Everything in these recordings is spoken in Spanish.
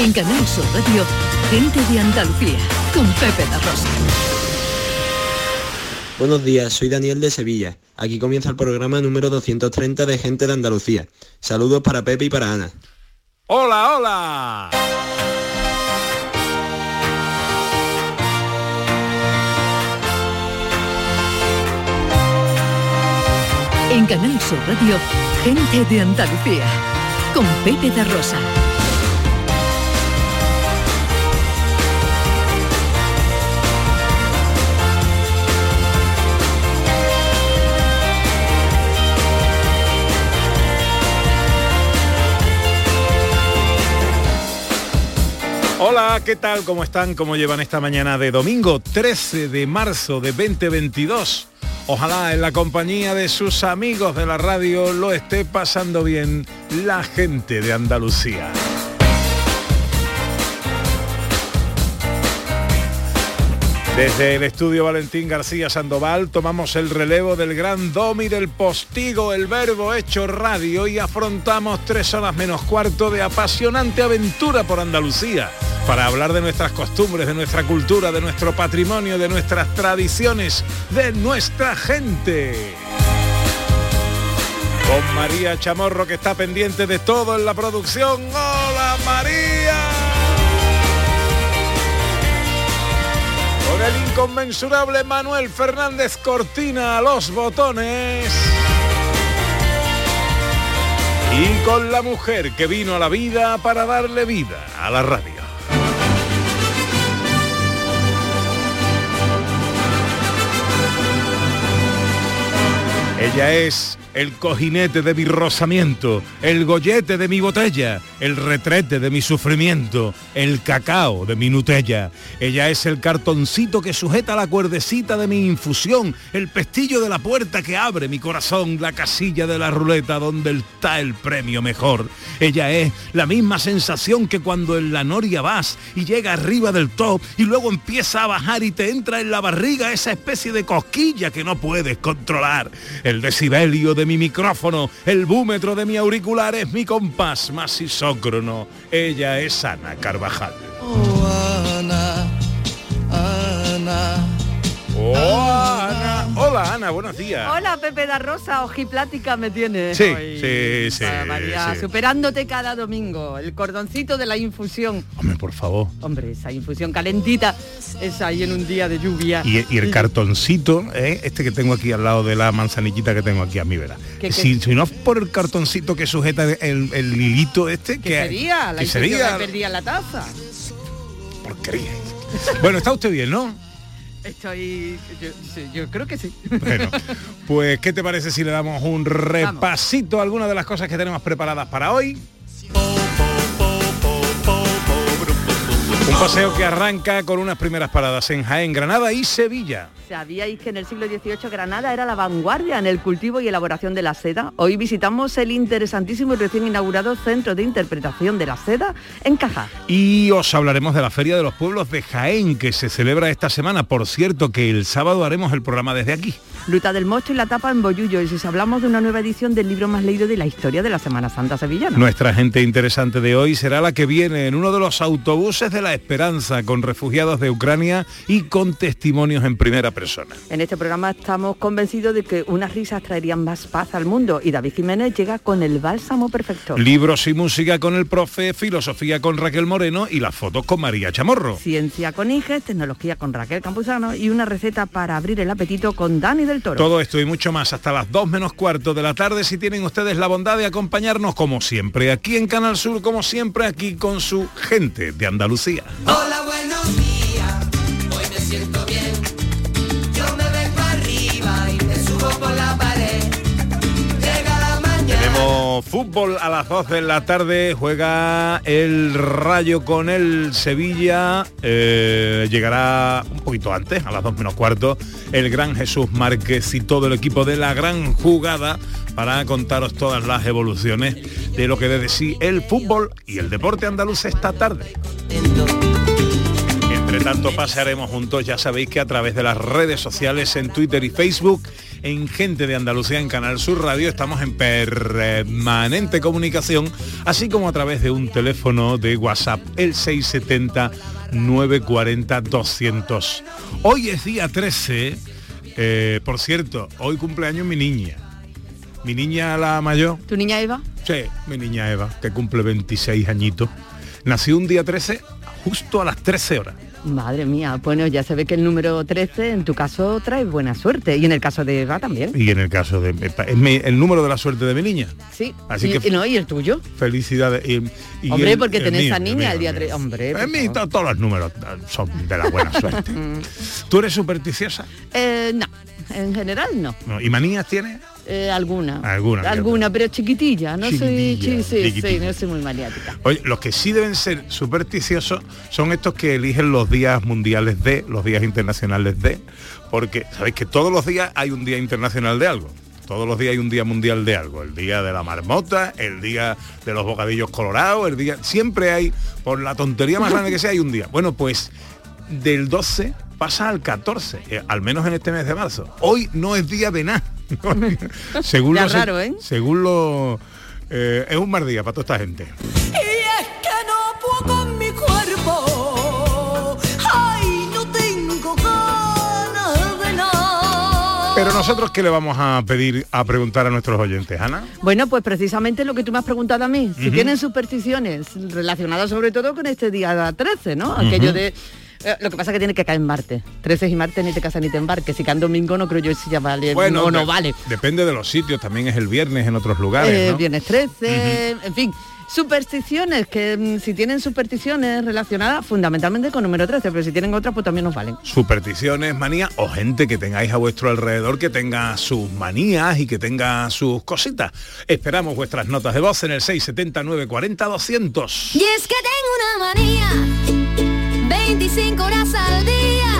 En Canal Sur Radio, gente de Andalucía, con Pepe La Rosa. Buenos días, soy Daniel de Sevilla. Aquí comienza el programa número 230 de Gente de Andalucía. Saludos para Pepe y para Ana. ¡Hola, hola! En Canal Sur Radio, gente de Andalucía, con Pepe de Rosa. Hola, ¿qué tal? ¿Cómo están? ¿Cómo llevan esta mañana de domingo 13 de marzo de 2022? Ojalá en la compañía de sus amigos de la radio lo esté pasando bien la gente de Andalucía. Desde el estudio Valentín García Sandoval tomamos el relevo del gran domi del postigo, el verbo hecho radio y afrontamos tres horas menos cuarto de apasionante aventura por Andalucía para hablar de nuestras costumbres, de nuestra cultura, de nuestro patrimonio, de nuestras tradiciones, de nuestra gente. Con María Chamorro que está pendiente de todo en la producción. ¡Hola María! Con el inconmensurable Manuel Fernández Cortina a los botones. Y con la mujer que vino a la vida para darle vida a la radio. Ella es el cojinete de mi rozamiento, el gollete de mi botella, el retrete de mi sufrimiento, el cacao de mi Nutella. Ella es el cartoncito que sujeta la cuerdecita de mi infusión, el pestillo de la puerta que abre mi corazón, la casilla de la ruleta donde está el premio mejor. Ella es la misma sensación que cuando en la noria vas y llega arriba del top y luego empieza a bajar y te entra en la barriga esa especie de cosquilla que no puedes controlar. El decibelio de mi micrófono, el búmetro de mi auricular es mi compás más isócrono. Ella es Ana Carvajal. Oh, Ana, Ana. Oh, Ana. Hola Ana, buenos días. Hola Pepe da Rosa, ojiplática me tienes. Sí, hoy. sí, sí, Vaya, María, sí. superándote cada domingo. El cordoncito de la infusión. Hombre, por favor. Hombre, esa infusión calentita, esa ahí en un día de lluvia. Y, y el cartoncito, ¿eh? este que tengo aquí al lado de la manzanillita que tengo aquí a mi vera. Si, si no es por el cartoncito que sujeta el, el hilito este, ¿Qué que sería? La que sería perdía la taza. porquería. Bueno, está usted bien, ¿no? Estoy... Yo, yo creo que sí. Bueno, pues ¿qué te parece si le damos un repasito a algunas de las cosas que tenemos preparadas para hoy? Un paseo que arranca con unas primeras paradas en Jaén, Granada y Sevilla. ¿Sabíais que en el siglo XVIII Granada era la vanguardia en el cultivo y elaboración de la seda? Hoy visitamos el interesantísimo y recién inaugurado Centro de Interpretación de la Seda en Caja. Y os hablaremos de la Feria de los Pueblos de Jaén que se celebra esta semana. Por cierto que el sábado haremos el programa desde aquí. Luta del Mosto y la tapa en Bollullo. Y si os hablamos de una nueva edición del libro más leído de la historia de la Semana Santa Sevillana. Nuestra gente interesante de hoy será la que viene en uno de los autobuses de la Esperanza con refugiados de Ucrania y con testimonios en primera persona. En este programa estamos convencidos de que unas risas traerían más paz al mundo y David Jiménez llega con el bálsamo perfecto. Libros y música con el profe, filosofía con Raquel Moreno y las fotos con María Chamorro. Ciencia con Inges, tecnología con Raquel Campuzano y una receta para abrir el apetito con Dani del Toro. Todo esto y mucho más hasta las 2 menos cuarto de la tarde si tienen ustedes la bondad de acompañarnos como siempre aquí en Canal Sur, como siempre aquí con su gente de Andalucía. Hola, buenos días. Hoy me siento bien. Fútbol a las 2 de la tarde, juega el Rayo con el Sevilla, eh, llegará un poquito antes, a las 2 menos cuarto, el gran Jesús Márquez y todo el equipo de la gran jugada para contaros todas las evoluciones de lo que debe sí el fútbol y el deporte andaluz esta tarde. Entre tanto pasearemos juntos, ya sabéis que a través de las redes sociales, en Twitter y Facebook, en Gente de Andalucía, en Canal Sur Radio, estamos en permanente comunicación, así como a través de un teléfono de WhatsApp, el 670 940 200. Hoy es día 13, eh, por cierto, hoy cumpleaños mi niña. Mi niña la mayor. ¿Tu niña Eva? Sí, mi niña Eva, que cumple 26 añitos. Nació un día 13 justo a las 13 horas. Madre mía, bueno, ya se ve que el número 13 en tu caso trae buena suerte y en el caso de Eva también. Y en el caso de... Es mi- el número de la suerte de mi niña. Sí, Así y, que- y no, y el tuyo. Felicidades. Y, y Hombre, el- porque tenés a el niña mío, el día mío. 3. Hombre, En mí favor. to- todos los números eh, son de la buena suerte. ¿Tú eres supersticiosa? Eh, no, en general no. No, ¿Y manías tienes? Eh, alguna. Alguna, Alguna, pero chiquitilla. No soy, Chiquitilla, sí, sí, sí, chiquitilla. no soy muy maniática. Oye, los que sí deben ser supersticiosos son estos que eligen los días mundiales de, los días internacionales de, porque sabéis que todos los días hay un día internacional de algo. Todos los días hay un día mundial de algo. El día de la marmota, el día de los bocadillos colorados, el día. Siempre hay, por la tontería más grande que sea, hay un día. Bueno, pues del 12 pasa al 14, eh, al menos en este mes de marzo. Hoy no es día de nada. según Ya lo, raro, ¿eh? Según lo. eh, es un mal día para toda esta gente. Y es que no puedo con mi cuerpo. Ay, no tengo ganas de nada. Pero nosotros qué le vamos a pedir a preguntar a nuestros oyentes, Ana? Bueno, pues precisamente lo que tú me has preguntado a mí, si tienen supersticiones relacionadas sobre todo con este día 13, ¿no? Aquello de... eh, Lo que pasa es que tiene que caer en martes. 13 y martes ni te casas ni te embarques. Si cae en domingo no creo yo si ya vale o no de- vale. Depende de los sitios, también es el viernes en otros lugares, Eh, ¿no? Viernes 13, en fin. Supersticiones, que mm, si tienen supersticiones relacionadas fundamentalmente con número 13, pero si tienen otras pues también nos valen. Supersticiones, manías o gente que tengáis a vuestro alrededor que tenga sus manías y que tenga sus cositas. Esperamos vuestras notas de voz en el 679 40 200. Y es que tengo una manía, 25 horas al día.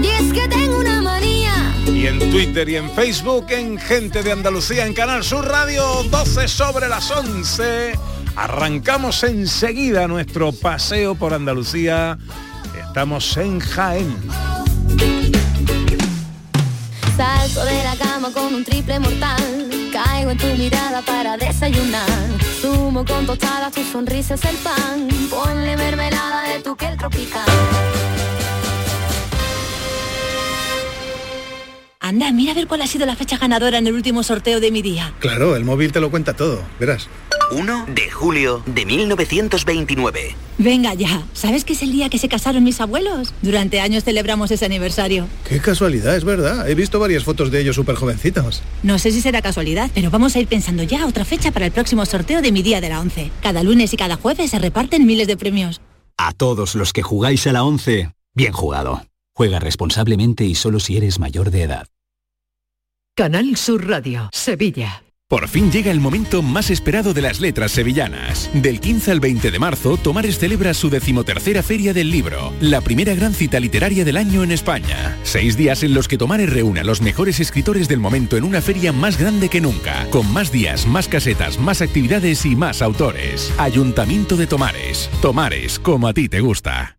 Y es que tengo una manía. Y en Twitter y en Facebook, en Gente de Andalucía, en Canal Sur Radio, 12 sobre las 11. Arrancamos enseguida nuestro paseo por Andalucía. Estamos en Jaén. Salto de la cama con un triple mortal. Caigo en tu mirada para desayunar. Sumo con tostadas, tu sonrisa es el pan. Ponle mermelada de tu piel tropical. Anda, mira a ver cuál ha sido la fecha ganadora en el último sorteo de mi día. Claro, el móvil te lo cuenta todo, verás. 1 de julio de 1929. Venga ya, ¿sabes que es el día que se casaron mis abuelos? Durante años celebramos ese aniversario. Qué casualidad, es verdad. He visto varias fotos de ellos súper jovencitos. No sé si será casualidad, pero vamos a ir pensando ya otra fecha para el próximo sorteo de mi día de la 11. Cada lunes y cada jueves se reparten miles de premios. A todos los que jugáis a la 11, bien jugado. Juega responsablemente y solo si eres mayor de edad. Canal Sur Radio, Sevilla. Por fin llega el momento más esperado de las letras sevillanas. Del 15 al 20 de marzo, Tomares celebra su decimotercera Feria del Libro, la primera gran cita literaria del año en España. Seis días en los que Tomares reúne a los mejores escritores del momento en una feria más grande que nunca, con más días, más casetas, más actividades y más autores. Ayuntamiento de Tomares. Tomares, como a ti te gusta.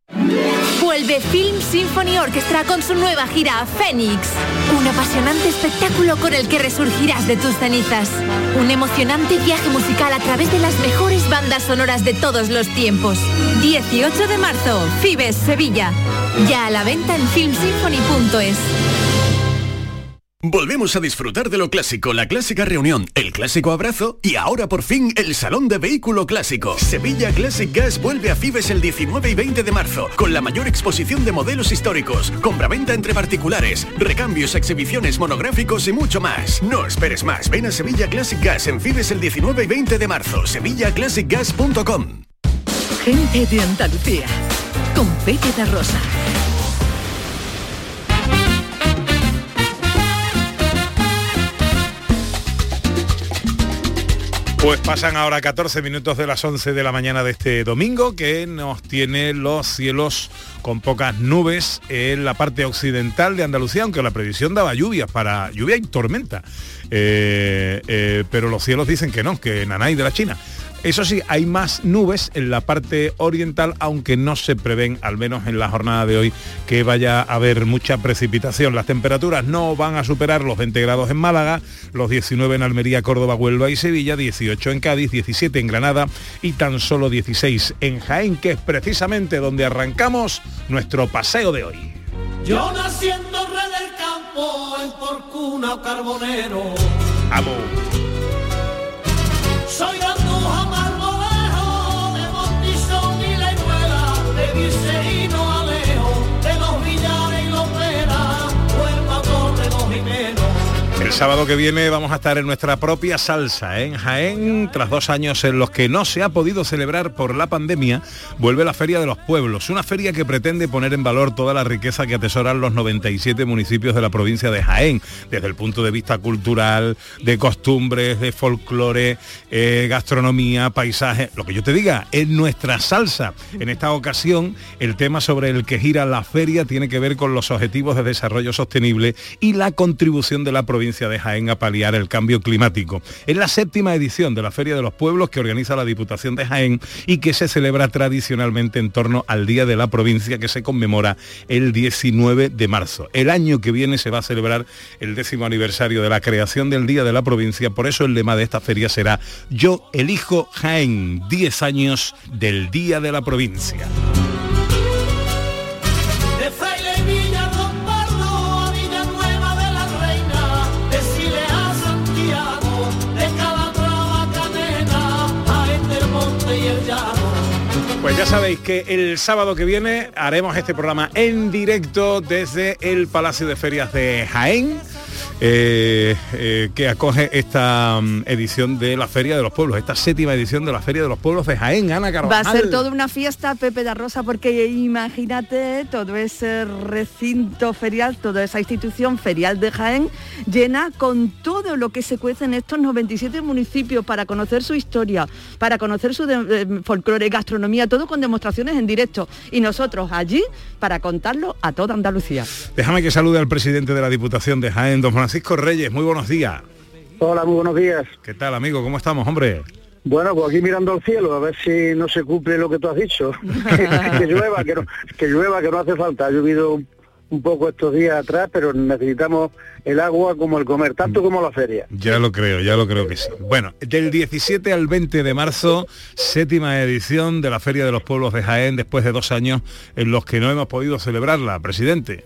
Vuelve Film Symphony Orchestra con su nueva gira Phoenix. Un apasionante espectáculo con el que resurgirás de tus cenizas. Un emocionante viaje musical a través de las mejores bandas sonoras de todos los tiempos. 18 de marzo, Fibes, Sevilla. Ya a la venta en filmsymphony.es. Volvemos a disfrutar de lo clásico, la clásica reunión, el clásico abrazo y ahora por fin el Salón de Vehículo Clásico. Sevilla Classic Gas vuelve a Fibes el 19 y 20 de marzo con la mayor exposición de modelos históricos, compraventa entre particulares, recambios, exhibiciones, monográficos y mucho más. No esperes más, ven a Sevilla Classic Gas en Fibes el 19 y 20 de marzo, sevillaclassicgas.com. Gente de Andalucía, con Pepe Rosa. Pues pasan ahora 14 minutos de las 11 de la mañana de este domingo que nos tiene los cielos con pocas nubes en la parte occidental de Andalucía, aunque la previsión daba lluvias para lluvia y tormenta. Eh, eh, pero los cielos dicen que no, que Nanay de la China. Eso sí, hay más nubes en la parte oriental, aunque no se prevén, al menos en la jornada de hoy, que vaya a haber mucha precipitación. Las temperaturas no van a superar los 20 grados en Málaga, los 19 en Almería, Córdoba, Huelva y Sevilla, 18 en Cádiz, 17 en Granada y tan solo 16 en Jaén, que es precisamente donde arrancamos nuestro paseo de hoy. Yo naciendo del campo, en Porcuna o Carbonero. Amo. If you say no. Sábado que viene vamos a estar en nuestra propia salsa ¿eh? en Jaén. Tras dos años en los que no se ha podido celebrar por la pandemia, vuelve la Feria de los Pueblos, una feria que pretende poner en valor toda la riqueza que atesoran los 97 municipios de la provincia de Jaén, desde el punto de vista cultural, de costumbres, de folclore, eh, gastronomía, paisaje, lo que yo te diga, es nuestra salsa. En esta ocasión, el tema sobre el que gira la feria tiene que ver con los objetivos de desarrollo sostenible y la contribución de la provincia de Jaén a paliar el cambio climático. Es la séptima edición de la Feria de los Pueblos que organiza la Diputación de Jaén y que se celebra tradicionalmente en torno al Día de la Provincia que se conmemora el 19 de marzo. El año que viene se va a celebrar el décimo aniversario de la creación del Día de la Provincia, por eso el lema de esta feria será Yo elijo Jaén, 10 años del Día de la Provincia. Ya sabéis que el sábado que viene haremos este programa en directo desde el Palacio de Ferias de Jaén. eh, eh, que acoge esta mm, edición de la Feria de los Pueblos, esta séptima edición de la Feria de los Pueblos de Jaén, Ana Va Carvajal. a ser toda una fiesta, Pepe da Rosa, porque imagínate todo ese recinto ferial, toda esa institución ferial de Jaén, llena con todo lo que se cuece en estos 97 municipios para conocer su historia, para conocer su de- de- folclore, gastronomía, todo con demostraciones en directo. Y nosotros allí para contarlo a toda Andalucía. Déjame que salude al presidente de la Diputación de Jaén, don Francisco Reyes. Muy buenos días. Hola, muy buenos días. ¿Qué tal, amigo? ¿Cómo estamos, hombre? Bueno, pues aquí mirando al cielo, a ver si no se cumple lo que tú has dicho. que, que llueva, que no, que llueva, que no hace falta. Ha llovido un, poco estos días atrás, pero necesitamos el agua como el comer, tanto como la feria. Ya lo creo, ya lo creo que sí. Bueno, del 17 al 20 de marzo, séptima edición de la Feria de los Pueblos de Jaén, después de dos años en los que no hemos podido celebrarla, presidente.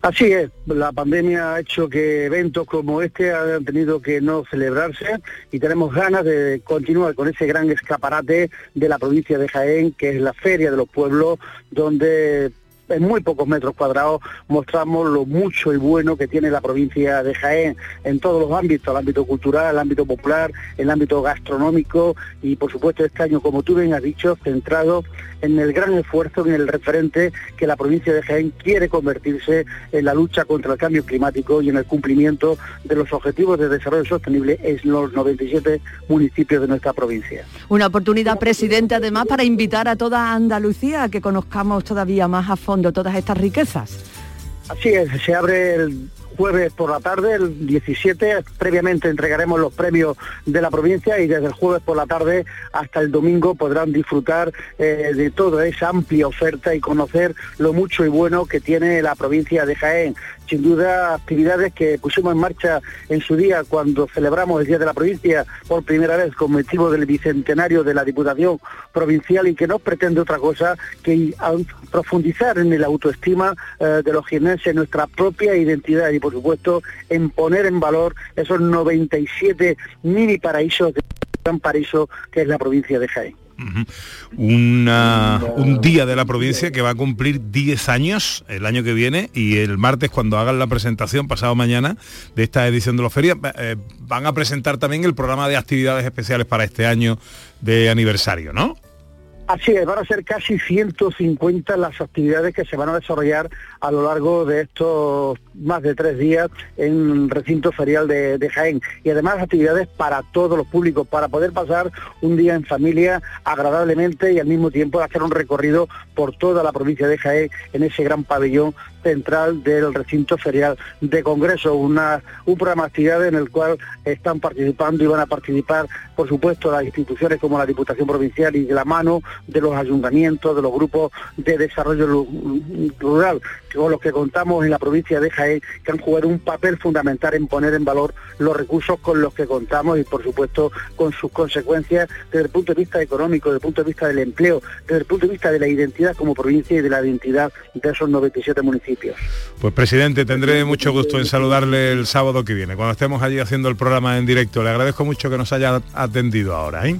Así es, la pandemia ha hecho que eventos como este hayan tenido que no celebrarse y tenemos ganas de continuar con ese gran escaparate de la provincia de Jaén, que es la Feria de los Pueblos, donde en muy pocos metros cuadrados mostramos lo mucho y bueno que tiene la provincia de Jaén en todos los ámbitos, el ámbito cultural, el ámbito popular, el ámbito gastronómico y por supuesto este año, como tú bien has dicho, centrado en el gran esfuerzo, en el referente que la provincia de Jaén quiere convertirse en la lucha contra el cambio climático y en el cumplimiento de los objetivos de desarrollo sostenible en los 97 municipios de nuestra provincia. Una oportunidad, presidente, además, para invitar a toda Andalucía a que conozcamos todavía más a fondo todas estas riquezas. Así es, se abre el jueves por la tarde, el 17, previamente entregaremos los premios de la provincia y desde el jueves por la tarde hasta el domingo podrán disfrutar eh, de toda esa amplia oferta y conocer lo mucho y bueno que tiene la provincia de Jaén. Sin duda, actividades que pusimos en marcha en su día cuando celebramos el Día de la Provincia por primera vez con motivo del bicentenario de la Diputación Provincial y que no pretende otra cosa que profundizar en la autoestima eh, de los jienenses, nuestra propia identidad y por supuesto en poner en valor esos 97 mini paraísos gran paraíso que es la provincia de Jaén. Un día de la provincia que va a cumplir 10 años el año que viene y el martes cuando hagan la presentación, pasado mañana, de esta edición de los ferias, eh, van a presentar también el programa de actividades especiales para este año de aniversario, ¿no? Así es, van a ser casi 150 las actividades que se van a desarrollar a lo largo de estos más de tres días en el recinto ferial de, de Jaén. Y además actividades para todos los públicos, para poder pasar un día en familia agradablemente y al mismo tiempo hacer un recorrido por toda la provincia de Jaén en ese gran pabellón central del recinto ferial de Congreso, una, un programa de en el cual están participando y van a participar, por supuesto, las instituciones como la Diputación Provincial y de la mano de los ayuntamientos, de los grupos de desarrollo rural con los que contamos en la provincia de Jaén, que han jugado un papel fundamental en poner en valor los recursos con los que contamos y, por supuesto, con sus consecuencias desde el punto de vista económico, desde el punto de vista del empleo, desde el punto de vista de la identidad como provincia y de la identidad de esos 97 municipios. Pues presidente, tendré mucho gusto en saludarle el sábado que viene, cuando estemos allí haciendo el programa en directo. Le agradezco mucho que nos haya atendido ahora. ¿eh?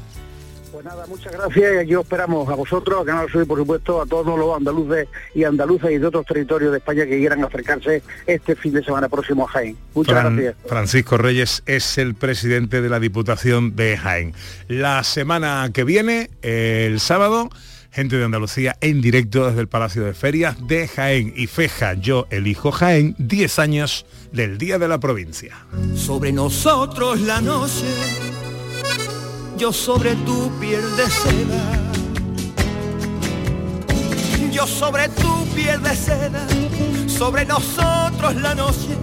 Pues nada, muchas gracias y aquí os esperamos a vosotros, a Canal Sur y por supuesto a todos los andaluces y andaluzas y de otros territorios de España que quieran acercarse este fin de semana próximo a Jaén. Muchas Fran- gracias. Francisco Reyes es el presidente de la Diputación de Jaén. La semana que viene, el sábado, gente de Andalucía en directo desde el Palacio de Ferias de Jaén y Feja, yo elijo Jaén, 10 años del Día de la Provincia. Sobre nosotros la noche, yo sobre tu piel de seda. Yo sobre tu piel de seda, sobre nosotros la noche,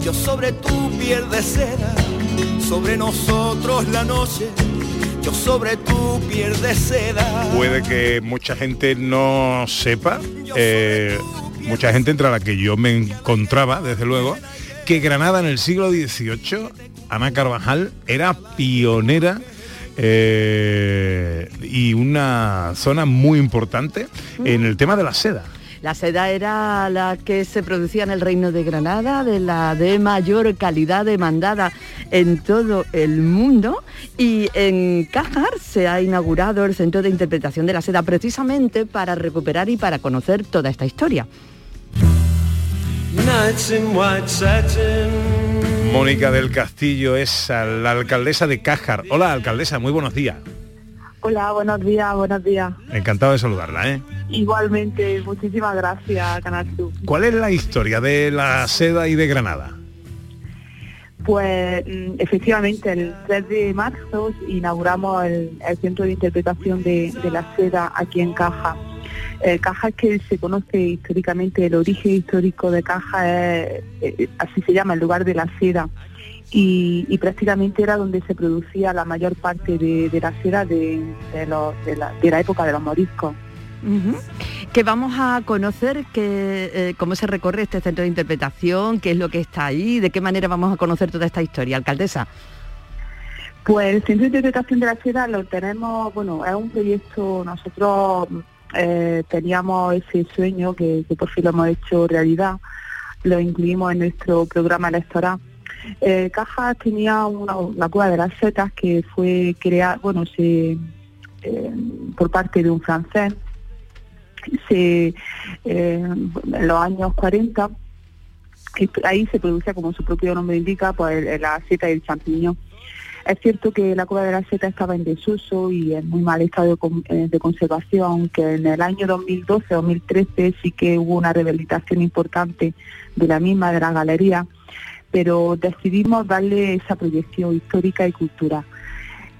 yo sobre tu piel de seda, sobre nosotros la noche, yo sobre tu piel de seda. Puede que mucha gente no sepa, eh, mucha gente entre la que yo me encontraba, desde luego, que Granada en el siglo XVIII, Ana Carvajal, era pionera eh, y una zona muy importante en el tema de la seda. La seda era la que se producía en el Reino de Granada, de la de mayor calidad demandada en todo el mundo. Y en Cájar se ha inaugurado el Centro de Interpretación de la Seda precisamente para recuperar y para conocer toda esta historia. Nights in white satin. Mónica del Castillo es la alcaldesa de Cájar. Hola, alcaldesa, muy buenos días. Hola, buenos días, buenos días. Encantado de saludarla, ¿eh? Igualmente, muchísimas gracias, Canal Sur. ¿Cuál es la historia de la seda y de Granada? Pues mm, efectivamente, el 3 de marzo inauguramos el, el Centro de Interpretación de, de la Seda aquí en Caja. Eh, Caja es que se conoce históricamente, el origen histórico de Caja es, eh, así se llama, el lugar de la seda. Y, y prácticamente era donde se producía la mayor parte de, de la seda de, de los- de la, de la época de los moriscos. Ujú. Que vamos a conocer que, eh, cómo se recorre este centro de interpretación, qué es lo que está ahí, de qué manera vamos a conocer toda esta historia, alcaldesa. Pues el Centro de Interpretación de la Seda lo tenemos, bueno, es un proyecto, nosotros eh, teníamos ese sueño que, por fin lo hemos hecho realidad, lo incluimos en nuestro programa electoral. Eh, Caja tenía una, cueva de las setas que fue creada, bueno, se, eh, por parte de un francés, se, eh, en los años 40, y ahí se producía, como su propio nombre indica, pues la seta y el champiñón. Es cierto que la cueva de la seta estaba en desuso y en muy mal estado de, eh, conservación, que en el año 2012-2013 sí que hubo una rehabilitación importante de la misma, de la galería, pero decidimos darle esa proyección histórica y cultural.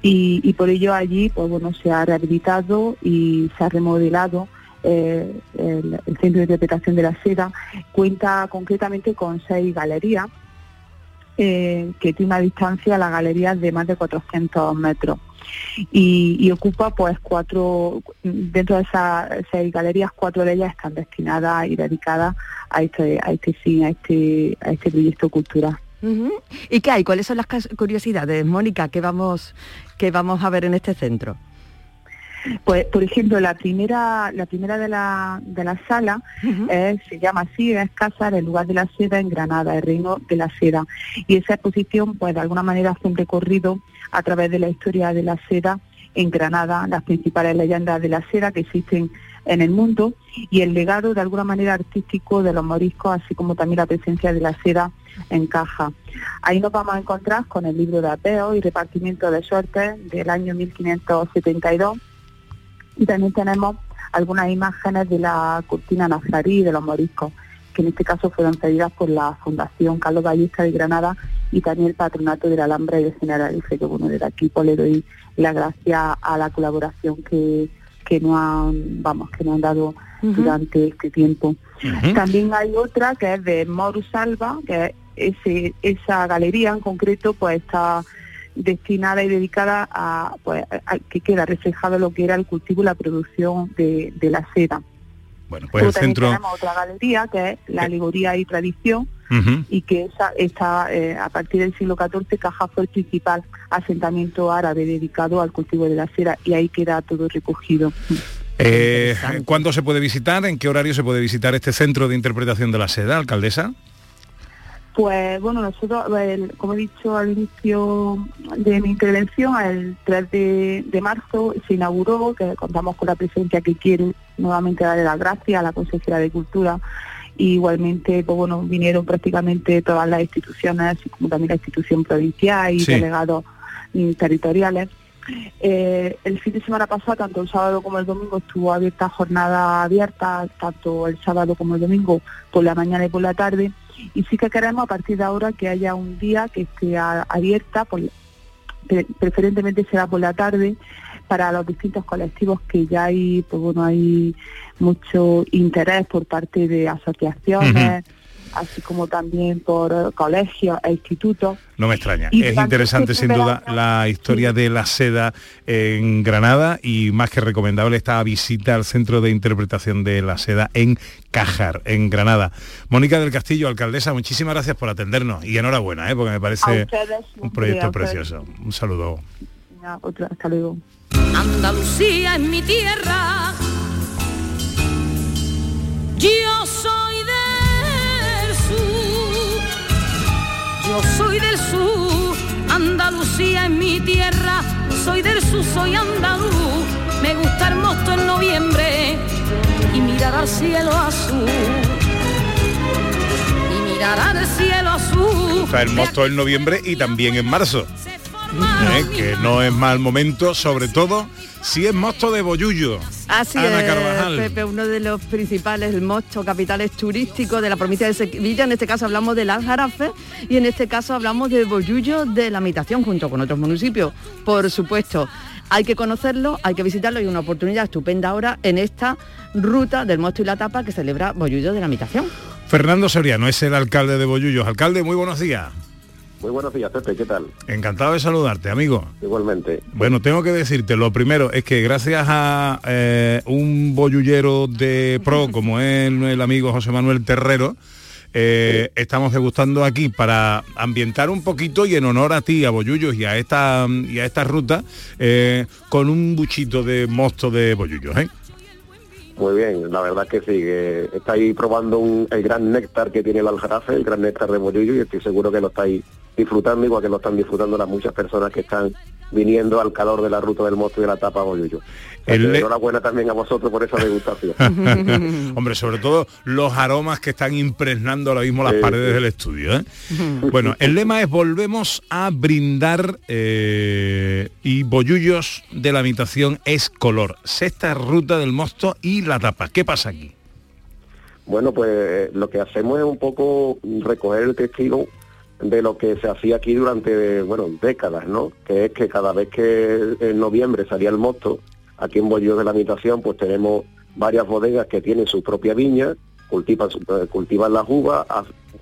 Y, y por ello allí pues bueno se ha rehabilitado y se ha remodelado eh, el, el Centro de Interpretación de la Seda. Cuenta concretamente con seis galerías eh, que tiene una distancia a la galería de más de 400 metros y, y ocupa pues cuatro, dentro de esas seis galerías, cuatro de ellas están destinadas y dedicadas a este, a este fin, a este, a este proyecto cultural. ¿Y qué hay? ¿Cuáles son las curiosidades, Mónica, que vamos, que vamos a ver en este centro? Pues, por ejemplo, la primera, la primera de la, de la sala es- se llama así, es Cázar, el lugar de la seda en Granada, el reino de la seda. Y esa exposición, pues de alguna manera hace un recorrido a través de la historia de la seda en Granada, las principales leyendas de la seda que existen en el mundo y el legado de alguna manera artístico de los moriscos, así como también la presencia de la seda en caja. Ahí nos vamos a encontrar con el libro de apeo y repartimiento de suertes del año 1572 Y también tenemos algunas imágenes de la cortina nazarí de los moriscos, que en este caso fueron cedidas por la Fundación Carlos Ballesta de Granada y también el Patronato de la Alhambra y de Generalife, que bueno, desde aquí pues le doy las gracias a la colaboración que, que nos han, vamos, que nos han dado durante este tiempo. También hay otra que es de Morus Alba, que es ese, esa galería en concreto pues está destinada y dedicada a, pues, a- que queda reflejado lo que era el cultivo y la producción de, de la seda. Bueno, pues Luego el también centro... tenemos otra galería que es la alegoría y tradición y que esa está eh, a partir del siglo XIV Caja fue el principal asentamiento árabe dedicado al cultivo de la seda y ahí queda todo recogido. Eh, ¿Cuándo se puede visitar? ¿En qué horario se puede visitar este centro de interpretación de la seda, alcaldesa? Pues bueno, nosotros, el- como he dicho al inicio de mi intervención, el 3 de, de marzo se inauguró, que contamos con la presencia que quiere nuevamente darle las gracias a la consejera de Cultura. Y igualmente, pues bueno, vinieron prácticamente todas las instituciones, como también la institución provincial y Sí. delegados territoriales. Eh, el fin de semana pasado, tanto el sábado como el domingo, estuvo abierta jornada abierta, tanto el sábado como el domingo, por la mañana y por la tarde. Y sí que queremos a partir de ahora que haya un día que esté abierta, por, pre- preferentemente será por la tarde, para los distintos colectivos que ya hay, pues bueno, hay mucho interés por parte de asociaciones, así como también por colegios e institutos. No me extraña. Y es interesante este sin duda verano- la historia de la seda en Granada y más que recomendable esta visita al Centro de Interpretación de la Seda en Cajar, en Granada. Mónica del Castillo, alcaldesa, muchísimas gracias por atendernos y enhorabuena, ¿eh? porque me parece ustedes, un proyecto precioso. Un saludo. Otra, hasta luego. Andalucía es mi tierra. Yo soy Yo soy del sur. Andalucía es mi tierra. Soy del sur, soy andaluz. Me gusta el mosto en noviembre y mirar al cielo azul. Y mirar al cielo azul. Está el mosto en noviembre y también en marzo. ¿eh? Que no es mal momento, sobre todo si es mosto de boyullo. Así Ana es, Carvajal. Pepe, uno de los principales, el mosto, capitales turísticos de la provincia de Sevilla. En este caso hablamos del Aljarafe y en este caso hablamos de Bollullo de la Habitación junto con otros municipios. Por supuesto, hay que conocerlo, hay que visitarlo y una oportunidad estupenda ahora en esta ruta del mosto y la tapa que celebra Bollullo de la Habitación. Fernando Soriano es el alcalde de Bollullos. Alcalde, muy buenos días. Muy buenos días, Pepe, ¿qué tal? Encantado de saludarte, amigo. Igualmente. Bueno, tengo que decirte, lo primero es que gracias a eh, un bollullero de pro como es el amigo José Manuel Terrero, eh, estamos degustando aquí para ambientar un poquito y en honor a ti, a Bollullos y a esta, y a esta ruta, eh, con un buchito de mosto de Bollullos. ¿eh? Muy bien, la verdad que sí, que estáis probando un- el gran néctar que tiene el Aljarafe, el gran néctar de Bollullo, y estoy seguro que lo estáis disfrutando, igual que lo están disfrutando las muchas personas que están viniendo al calor de la ruta del mosto y de la tapa a Bollullo. O sea, El que le- Enhorabuena también a vosotros por esa degustación. Hombre, sobre todo los aromas que están impregnando ahora mismo las Sí, paredes sí. del estudio. ¿eh? Bueno, el lema es volvemos a brindar eh, y Bollullos de la habitación es color. Sexta ruta del mosto y la tapa. ¿Qué pasa aquí? Bueno, pues eh, lo que hacemos es un poco recoger el testigo de lo que se hacía aquí durante, bueno, décadas, ¿no? Que es que cada vez que en noviembre salía el mosto, aquí en Bolívar de la Habitación, pues tenemos varias bodegas que tienen su propia viña, cultivan, eh, cultivan las uvas,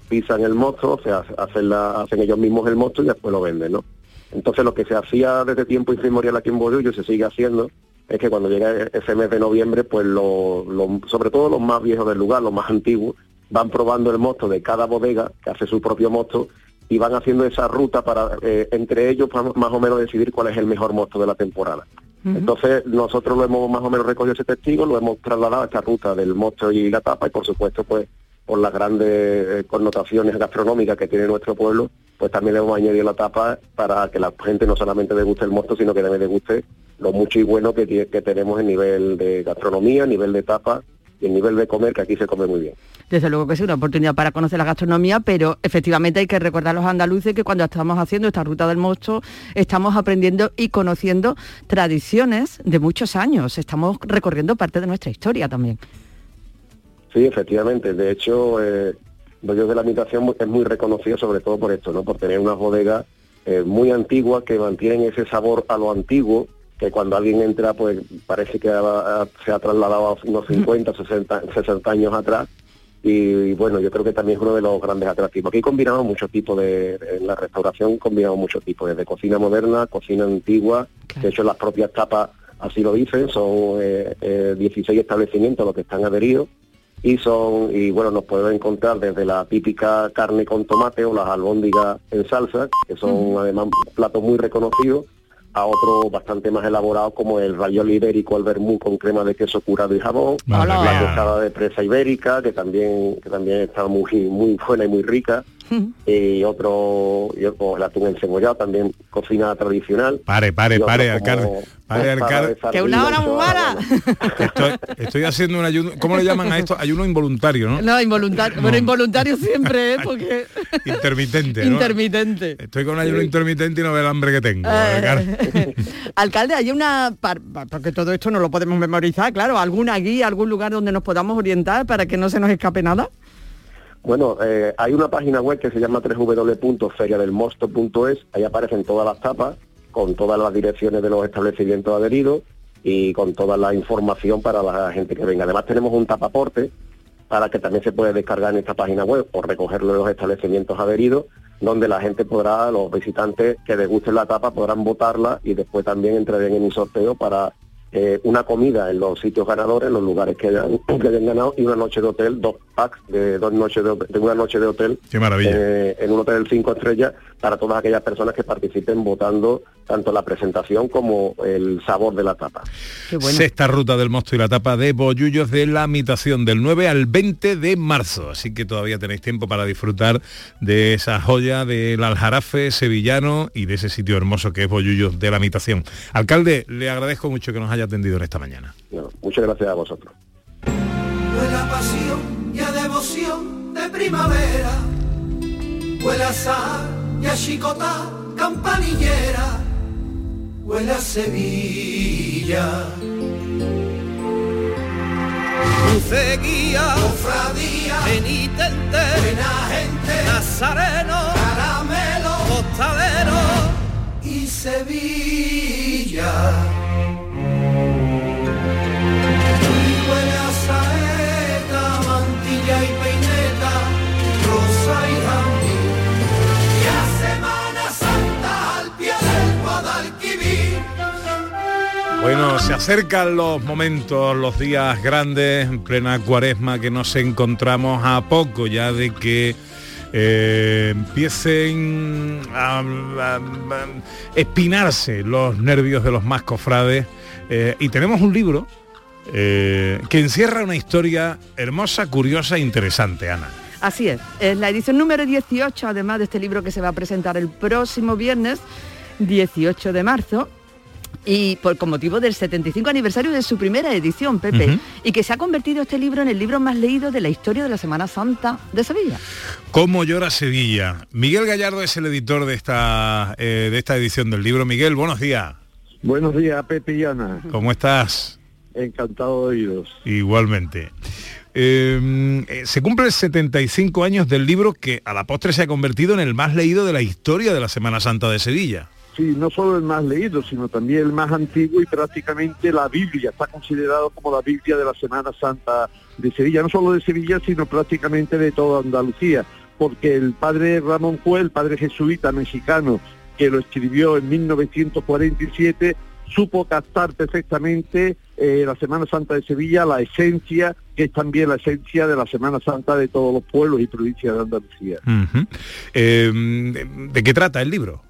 pisan el mosto, o sea, hacen, la- hacen ellos mismos el mosto y después lo venden, ¿no? Entonces lo que se hacía desde tiempo inmemorial aquí en Bolillo se sigue haciendo es que cuando llega ese mes de noviembre, pues lo- sobre todo los más viejos del lugar, los más antiguos, van probando el mosto de cada bodega que hace su propio mosto y van haciendo esa ruta para eh, entre ellos pa- más o menos decidir cuál es el mejor mosto de la temporada. Entonces nosotros lo hemos más o menos recogido ese testigo, lo hemos trasladado a esta ruta del mosto y la tapa y por supuesto pues por las grandes eh, connotaciones gastronómicas que tiene nuestro pueblo, pues también le hemos añadido la tapa para que la gente no solamente deguste el mosto, sino que también deguste lo mucho y bueno que, que tenemos en nivel de gastronomía, nivel de tapa el nivel de comer, que aquí se come muy bien. Desde luego que sí, una oportunidad para conocer la gastronomía, pero efectivamente hay que recordar a los andaluces que cuando estamos haciendo esta ruta del mosto estamos aprendiendo y conociendo tradiciones de muchos años, estamos recorriendo parte de nuestra historia también. Sí, efectivamente. De hecho, eh, de la Imitación es muy reconocido sobre todo por esto, ¿no? Por tener unas bodegas eh, muy antiguas que mantienen ese sabor a lo antiguo, que cuando alguien entra, pues parece que ha- se ha trasladado a unos 50, 60, 60 años atrás. Y, y bueno, yo creo que también es uno de los grandes atractivos. Aquí combinamos muchos tipos de, en la restauración combinamos muchos tipos, desde cocina moderna, cocina antigua, de hecho las propias tapas así lo dicen, son eh, eh, 16 establecimientos los que están adheridos y son y bueno nos podemos encontrar desde la típica carne con tomate o las albóndigas en salsa que son además platos muy reconocidos a otros bastante más elaborados como el ravioli ibérico al vermú con crema de queso curado y jabón la mía. tostada de presa ibérica que también que también está muy muy buena y muy rica y otro y otro el atún encebollado también cocina tradicional Pare, pare, pare, alcalde. Pare, alcalde. de sardina y Estoy, estoy haciendo un ayuno, ¿cómo le llaman a esto? Ayuno involuntario, ¿no? No, involuntario, bueno, involuntario siempre, ¿eh? porque Intermitente, ¿no? intermitente. Estoy con ayuno intermitente y no ve el hambre que tengo. Eh, Alcalde. Alcalde, hay una, porque todo esto no lo podemos memorizar, claro, alguna guía, algún lugar donde nos podamos orientar para que no se nos escape nada. Bueno, eh, hay una página web que se llama www.feriadelmosto.es, ahí aparecen todas las tapas, con todas las direcciones de los establecimientos adheridos y con toda la información para la gente que venga. Además tenemos un tapaporte para que también se puede descargar en esta página web o recogerlo en los establecimientos adheridos, donde la gente podrá, los visitantes que les guste la tapa podrán votarla y después también entrarán en un sorteo para eh, una comida en los sitios ganadores, en los lugares que hayan, que hayan ganado y una noche de hotel, dos packs de dos noches de, de una noche de hotel Qué maravilla. eh, en un hotel cinco estrellas para todas aquellas personas que participen votando tanto la presentación como el sabor de la tapa. Sexta ruta del mosto y la tapa de Bollullos de la Imitación del 9 al 20 de marzo. Así que todavía tenéis tiempo para disfrutar de esa joya del aljarafe sevillano y de ese sitio hermoso que es Bollullos de la Imitación. Alcalde, le agradezco mucho que nos haya atendido en esta mañana. Bueno, muchas gracias a vosotros. Huele a pasión y a devoción de primavera. Huele a sal y a chicotá campanillera. Huele a Sevilla. Cruceguía, cofradía, penitente, buena gente, nazareno, caramelo, costalero y Sevilla. Huele a Bueno, se acercan los momentos, los días grandes, en plena cuaresma, que nos encontramos a poco ya de que eh, empiecen a, espinarse los nervios de los más cofrades. Eh, y tenemos un libro eh, que encierra una historia hermosa, curiosa e interesante, Ana. Así es, es la edición número 18, además de este libro que se va a presentar el próximo viernes, 18 de marzo, y por con motivo del 75 aniversario de su primera edición, Pepe, y que se ha convertido este libro en el libro más leído de la historia de la Semana Santa de Sevilla. ¿Cómo llora Sevilla? Miguel Gallardo es el editor de esta, eh, de esta edición del libro. Miguel, buenos días. Buenos días, Pepe y Ana. ¿Cómo estás? Encantado de oíros. Igualmente. Eh, eh, se cumplen 75 años del libro que a la postre se ha convertido en el más leído de la historia de la Semana Santa de Sevilla. Sí, no solo el más leído, sino también el más antiguo y prácticamente la Biblia. Está considerado como la Biblia de la Semana Santa de Sevilla, no solo de Sevilla, sino prácticamente de toda Andalucía, porque el padre Ramón fue el padre jesuita mexicano que lo escribió en 1947, supo captar perfectamente eh, la Semana Santa de Sevilla, la esencia, que es también la esencia de la Semana Santa de todos los pueblos y provincias de Andalucía. Eh, ¿de, de qué trata el libro?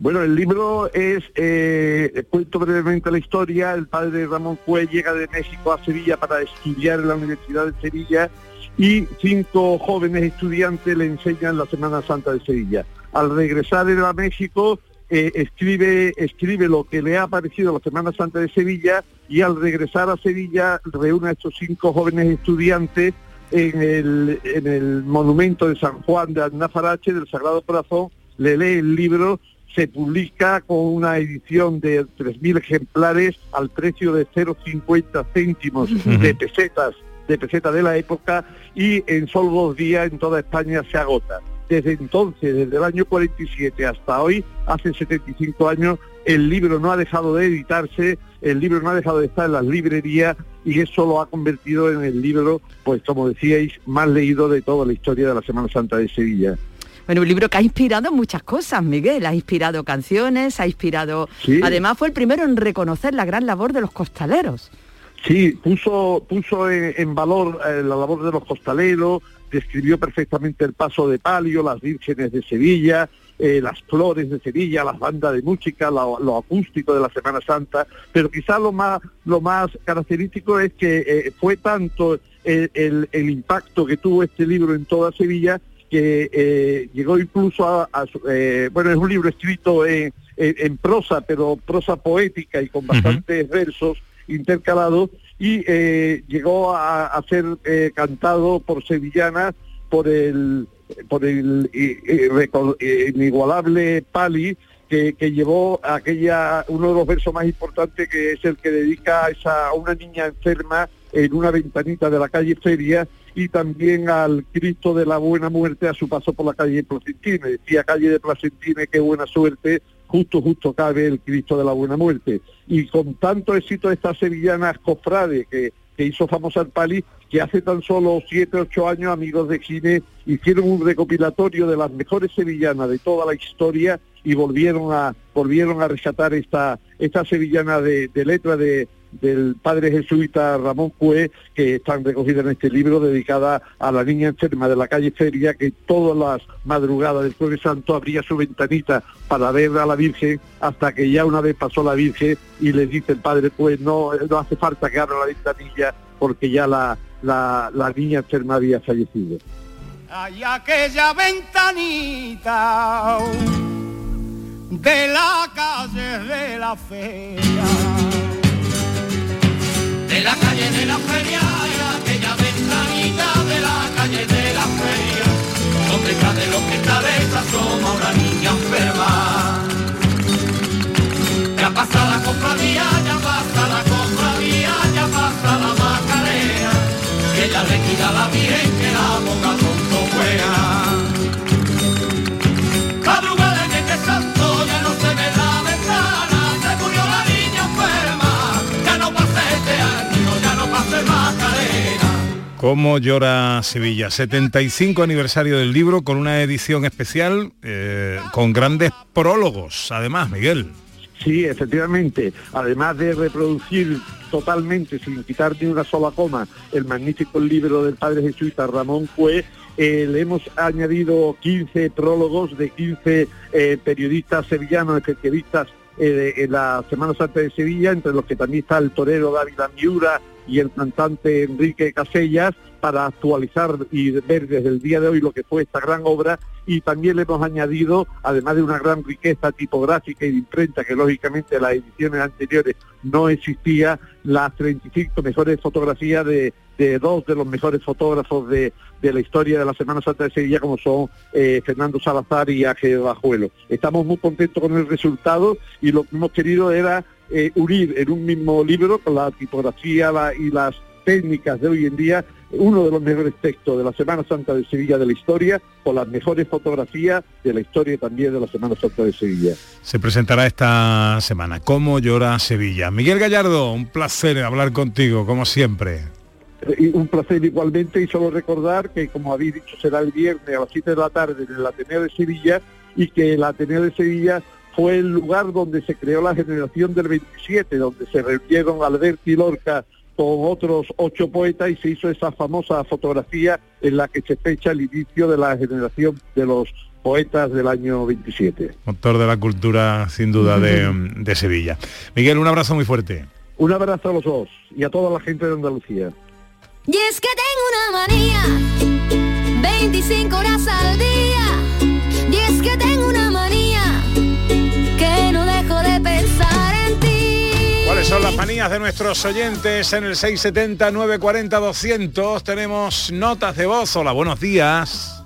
Bueno, el libro es, eh, cuento brevemente la historia, el padre Ramón Cue llega de México a Sevilla para estudiar en la Universidad de Sevilla y cinco jóvenes estudiantes le enseñan la Semana Santa de Sevilla. Al regresar él a México, eh, escribe, escribe lo que le ha parecido la Semana Santa de Sevilla y al regresar a Sevilla reúne a estos cinco jóvenes estudiantes en el, en el monumento de San Juan de Annafarache del Sagrado Corazón, le lee el libro, se publica con una edición de 3.000 ejemplares al precio de 0,50 céntimos de pesetas de peseta de la época y en solo dos días en toda España se agota. Desde entonces, desde el año 47 hasta hoy, hace 75 años, el libro no ha dejado de editarse, el libro no ha dejado de estar en las librerías y eso lo ha convertido en el libro, pues como decíais, más leído de toda la historia de la Semana Santa de Sevilla. Bueno, un libro que ha inspirado muchas cosas, Miguel. Ha inspirado canciones, ha inspirado... Sí. Además fue el primero en reconocer la gran labor de los costaleros. Sí, puso, puso en, en valor eh, la labor de los costaleros, describió perfectamente el paso de palio, las vírgenes de Sevilla, eh, las flores de Sevilla, las bandas de música, lo, lo acústico de la Semana Santa, pero quizá lo más, lo más característico es que eh, fue tanto el, el- el impacto que tuvo este libro en toda Sevilla que eh, llegó incluso a, eh, bueno, es un libro escrito en, en- en prosa, pero prosa poética y con bastantes versos intercalados, y eh, llegó a, a ser cantado por sevillanas por el por el inigualable Pali que, que llevó aquella uno de los versos más importantes que es el que dedica a, esa, a una niña enferma en una ventanita de la calle Feria y también al Cristo de la Buena Muerte a su paso por la calle Placentine. Decía calle de Placentine, qué buena suerte, justo, justo cabe el Cristo de la Buena Muerte. Y con tanto éxito estas sevillanas cofrades que, que hizo famosa el Pali, que hace tan solo siete, ocho años, amigos de Gine, hicieron un recopilatorio de las mejores sevillanas de toda la historia y volvieron a volvieron a rescatar esta esta sevillana de, de letra de del padre jesuita Ramón Cue, que están recogidas en este libro, dedicada a la niña enferma de la calle Feria, que todas las madrugadas del Jueves Santo abría su ventanita para ver a la Virgen, hasta que ya una vez pasó la Virgen y le dice el padre, pues no, no hace falta que abra la ventanilla, porque ya la, la, la niña enferma había fallecido. Hay aquella ventanita de la calle de la feria. De la calle de la feria, aquella ventanita de la calle de la feria, donde cae lo que cabeza asoma una niña enferma. Ya pasa la cofradía, ya pasa la cofradía, ya pasa la macarena, que ella le quita la virgen que la boca ¿Cómo llora Sevilla? 75 aniversario del libro con una edición especial eh, con grandes prólogos, además, Miguel. Sí, efectivamente. Además de reproducir totalmente, sin quitar ni una sola coma, el magnífico libro del padre jesuita Ramón Cue, eh, le hemos añadido 15 prólogos de 15 eh, periodistas sevillanos, especialistas eh, en la Semana Santa de Sevilla, entre los que también está el torero David Miura y el cantante Enrique Casellas, para actualizar y ver desde el día de hoy lo que fue esta gran obra y también le hemos añadido, además de una gran riqueza tipográfica y de imprenta que lógicamente en las ediciones anteriores no existía, las 35 mejores fotografías de, de dos de los mejores fotógrafos de, de la historia de la Semana Santa de Sevilla, como son eh, Fernando Salazar y Ángel Bajuelo. Estamos muy contentos con el resultado y lo que hemos querido era eh, unir en un mismo libro con la tipografía la- y las técnicas de hoy en día uno de los mejores textos de la Semana Santa de Sevilla de la historia, con las mejores fotografías de la historia también de la Semana Santa de Sevilla. Se presentará esta semana. ¿Cómo llora Sevilla? Miguel Gallardo, un placer hablar contigo, como siempre. Y un placer igualmente y solo recordar que como habéis dicho será el viernes a las 7 de la tarde en el Ateneo de Sevilla y que el Ateneo de Sevilla fue el lugar donde se creó la generación del 27, donde se reunieron Alberti y Lorca con otros ocho poetas y se hizo esa famosa fotografía en la que se fecha el inicio de la generación de los poetas del año 27. Motor de la cultura, sin duda, de, de Sevilla. Miguel, un abrazo muy fuerte. Un abrazo a los dos y a toda la gente de Andalucía. Y es que tengo una manía, 25 horas al día. Y es que tengo son las manías de nuestros oyentes en el 670 940 200. Tenemos notas de voz. Hola, buenos días.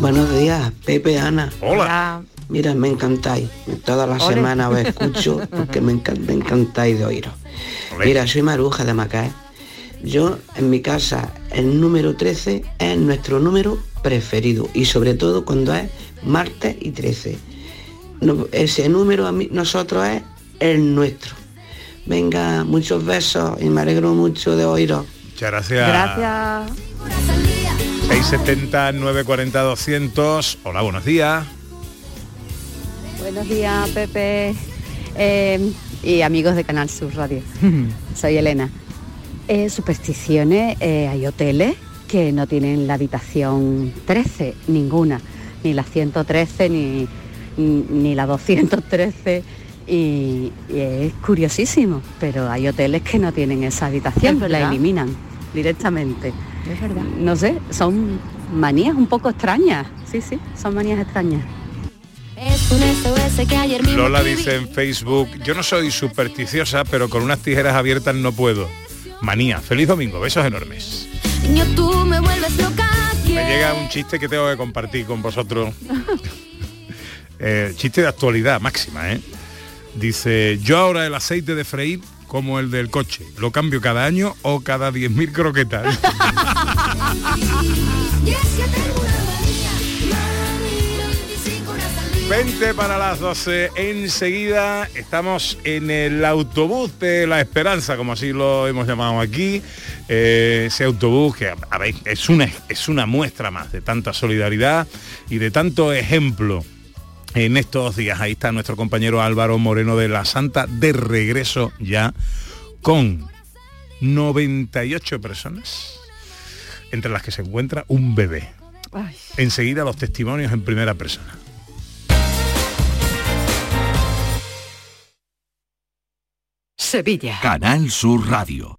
Buenos días, Pepe, Ana. Hola. Mira, me encantáis. Toda la Ole. semana os escucho porque me, encan- me encantáis de oíros. Mira, soy Maruja de Macaé. Yo, en mi casa, el número 13 es nuestro número preferido y sobre todo cuando es martes y 13. No- ese número a mí, nosotros es el nuestro. Venga, muchos besos y me alegro mucho de oíros. Muchas gracias. Gracias. 670 940 200. Hola, buenos días. Buenos días, Pepe eh, y amigos de Canal Sur Radio. Soy Elena. Eh, supersticiones, eh, hay hoteles que no tienen la habitación 13, ninguna, ni la 113 ni, ni la 213 y, y es curiosísimo, pero hay hoteles que no tienen esa habitación, Es la eliminan directamente. Es verdad. No sé, son manías un poco extrañas, sí, sí, son manías extrañas. Es un SOS que ayer mismo Lola dice en Facebook, yo no soy supersticiosa, pero con unas tijeras abiertas no puedo. Manía. Feliz domingo. Besos enormes. Niño, tú me vuelves loca. Me llega un chiste que tengo que compartir con vosotros. Eh, chiste de actualidad máxima, ¿eh? Dice, yo ahora el aceite de freír como el del coche, lo cambio cada año o cada 10.000 croquetas. 20 para las 12. Enseguida estamos en el autobús de la esperanza, como así lo hemos llamado aquí. Eh, ese autobús que, a ver, es una, es una muestra más de tanta solidaridad y de tanto ejemplo en estos días. Ahí está nuestro compañero Álvaro Moreno de la Santa de regreso ya con 98 personas, entre las que se encuentra un bebé. Ay. Enseguida los testimonios en primera persona. Sevilla. Canal Sur Radio.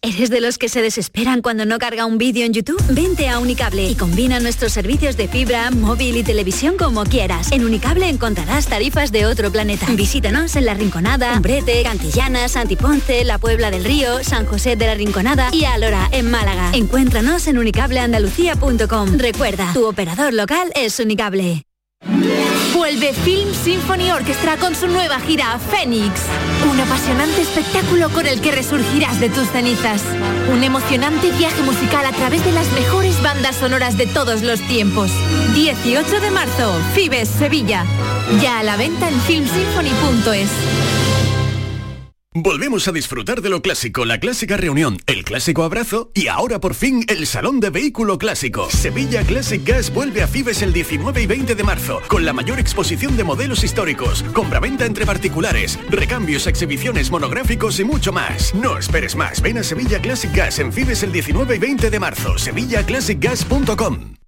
¿Eres de los que se desesperan cuando no carga un vídeo en YouTube? Vente a Unicable y combina nuestros servicios de fibra, móvil y televisión como quieras. En Unicable encontrarás tarifas de otro planeta. Visítanos en La Rinconada, Umbrete, Cantillana, Santiponce, La Puebla del Río, San José de la Rinconada y Alora, en Málaga. Encuéntranos en unicableandalucía.com. Recuerda, tu operador local es Unicable. Vuelve Film Symphony Orchestra con su nueva gira Fénix. Un apasionante espectáculo con el que resurgirás de tus cenizas. Un emocionante viaje musical a través de las mejores bandas sonoras de todos los tiempos. 18 de marzo, Fibes, Sevilla. Ya a la venta en filmsymphony.es. Volvemos a disfrutar de lo clásico, la clásica reunión, el clásico abrazo y ahora por fin el Salón de Vehículo Clásico. Sevilla Classic Gas vuelve a Fibes el 19 y 20 de marzo con la mayor exposición de modelos históricos, compraventa entre particulares, recambios, exhibiciones, monográficos y mucho más. No esperes más, ven a Sevilla Classic Gas en Fibes el 19 y 20 de marzo, sevillaclassicgas.com.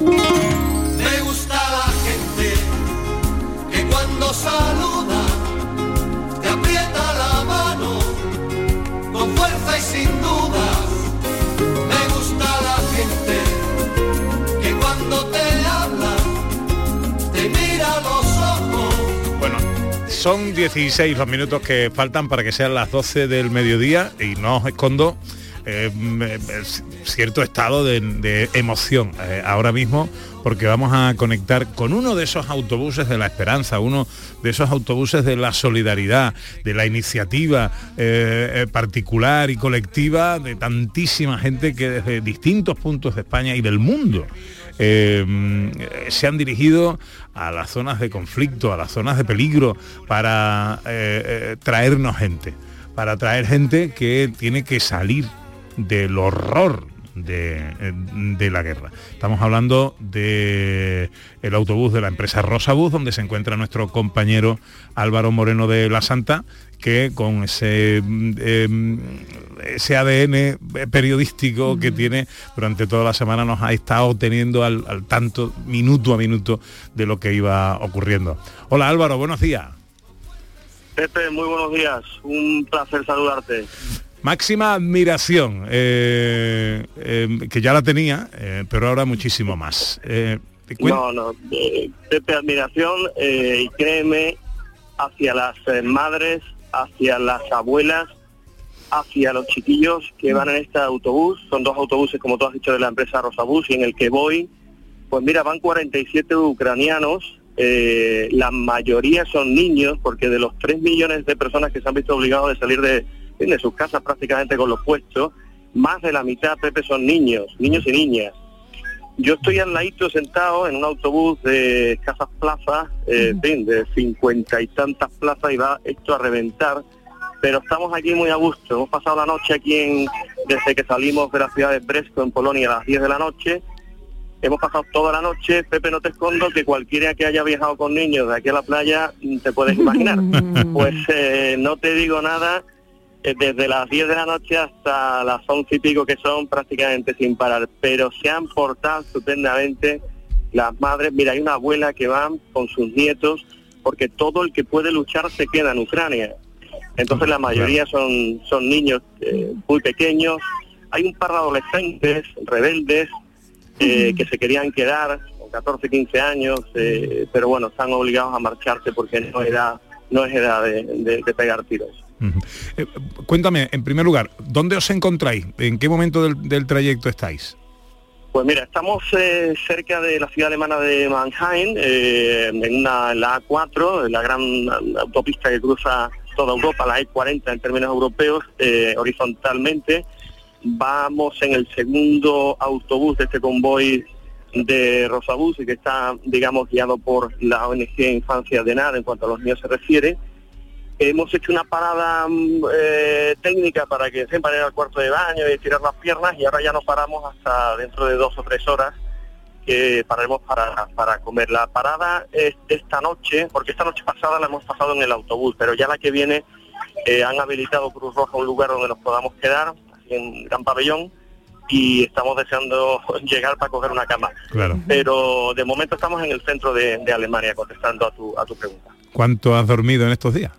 Me gusta la gente que cuando saluda te aprieta la mano con fuerza y sin dudas. Me gusta la gente que cuando te habla te mira los ojos. Bueno, son 16 los minutos que faltan para que sean las 12 del mediodía y no os escondo eh, mm, eh, cierto estado de, emoción eh, ahora mismo porque vamos a conectar con uno de esos autobuses de la esperanza, uno de esos autobuses de la solidaridad, de la iniciativa particular y colectiva de tantísima gente que desde distintos puntos de España y del mundo mm, se han dirigido a las zonas de conflicto, a las zonas de peligro, para traernos gente, para traer gente que tiene que salir del horror de, eh, de la guerra. Estamos hablando de el autobús de la empresa Rosabús, donde se encuentra nuestro compañero Álvaro Moreno de la Santa, que con ese, eh, ese ADN periodístico que tiene durante toda la semana nos ha estado teniendo al, al tanto, minuto a minuto, de lo que iba ocurriendo. Hola Álvaro, buenos días. Pepe, muy buenos días. Un placer saludarte. Máxima admiración, eh, eh, que ya la tenía, eh, pero ahora muchísimo más. Eh, No, no. Pepe, admiración y créeme hacia las madres, hacia las abuelas, hacia los chiquillos que van en este autobús. Son dos autobuses, como tú has dicho, de la empresa Rosabús y en el que voy, pues mira, van 47 ucranianos. eh, la mayoría son niños, porque de los 3 millones de personas que se han visto obligados de salir de, de sus casas prácticamente con los puestos, más de la mitad, Pepe, son niños, niños y niñas. Yo estoy al ladito sentado en un autobús de escasas plazas, eh, de cincuenta y tantas plazas y va esto a reventar, pero estamos aquí muy a gusto. Hemos pasado la noche aquí en, desde que salimos de la ciudad de Brest en Polonia a las 10 de la noche. Hemos pasado toda la noche, Pepe, no te escondo que cualquiera que haya viajado con niños de aquí a la playa, mm, te puedes imaginar. pues eh, no te digo nada, desde las 10 de la noche hasta las 11 y pico que son prácticamente sin parar, pero se han portado estupendamente las madres. Mira, hay una abuela que va con sus nietos porque todo el que puede luchar se queda en Ucrania. Entonces la mayoría son, son niños eh, muy pequeños. Hay un par de adolescentes rebeldes eh, que se querían quedar con 14, 15 años, eh, pero bueno, están obligados a marcharse porque no es edad, no es edad de- de- de pegar tiros. Eh, cuéntame, en primer lugar, ¿dónde os encontráis? ¿En qué momento del, trayecto estáis? Pues mira, estamos eh, cerca de la ciudad alemana de Mannheim, eh, en, una, la A4, en la gran autopista que cruza toda Europa, la E40 en términos europeos, horizontalmente. Vamos en el segundo autobús de este convoy de Rosabús y que está, digamos, guiado por la ONG Infancia de Nada en cuanto a los niños se refiere. Hemos hecho una parada mm, eh, técnica para que se ir al cuarto de baño y estirar las piernas y ahora ya no paramos hasta dentro de dos o tres horas que pararemos para, para comer. La parada es esta noche, porque esta noche pasada la hemos pasado en el autobús, pero ya la que viene eh, han habilitado Cruz Roja un lugar donde nos podamos quedar, en Gran Pabellón, y estamos deseando llegar para coger una cama. Claro. Pero de momento estamos en el centro de, de Alemania, contestando a tu, a tu pregunta. ¿Cuánto has dormido en estos días?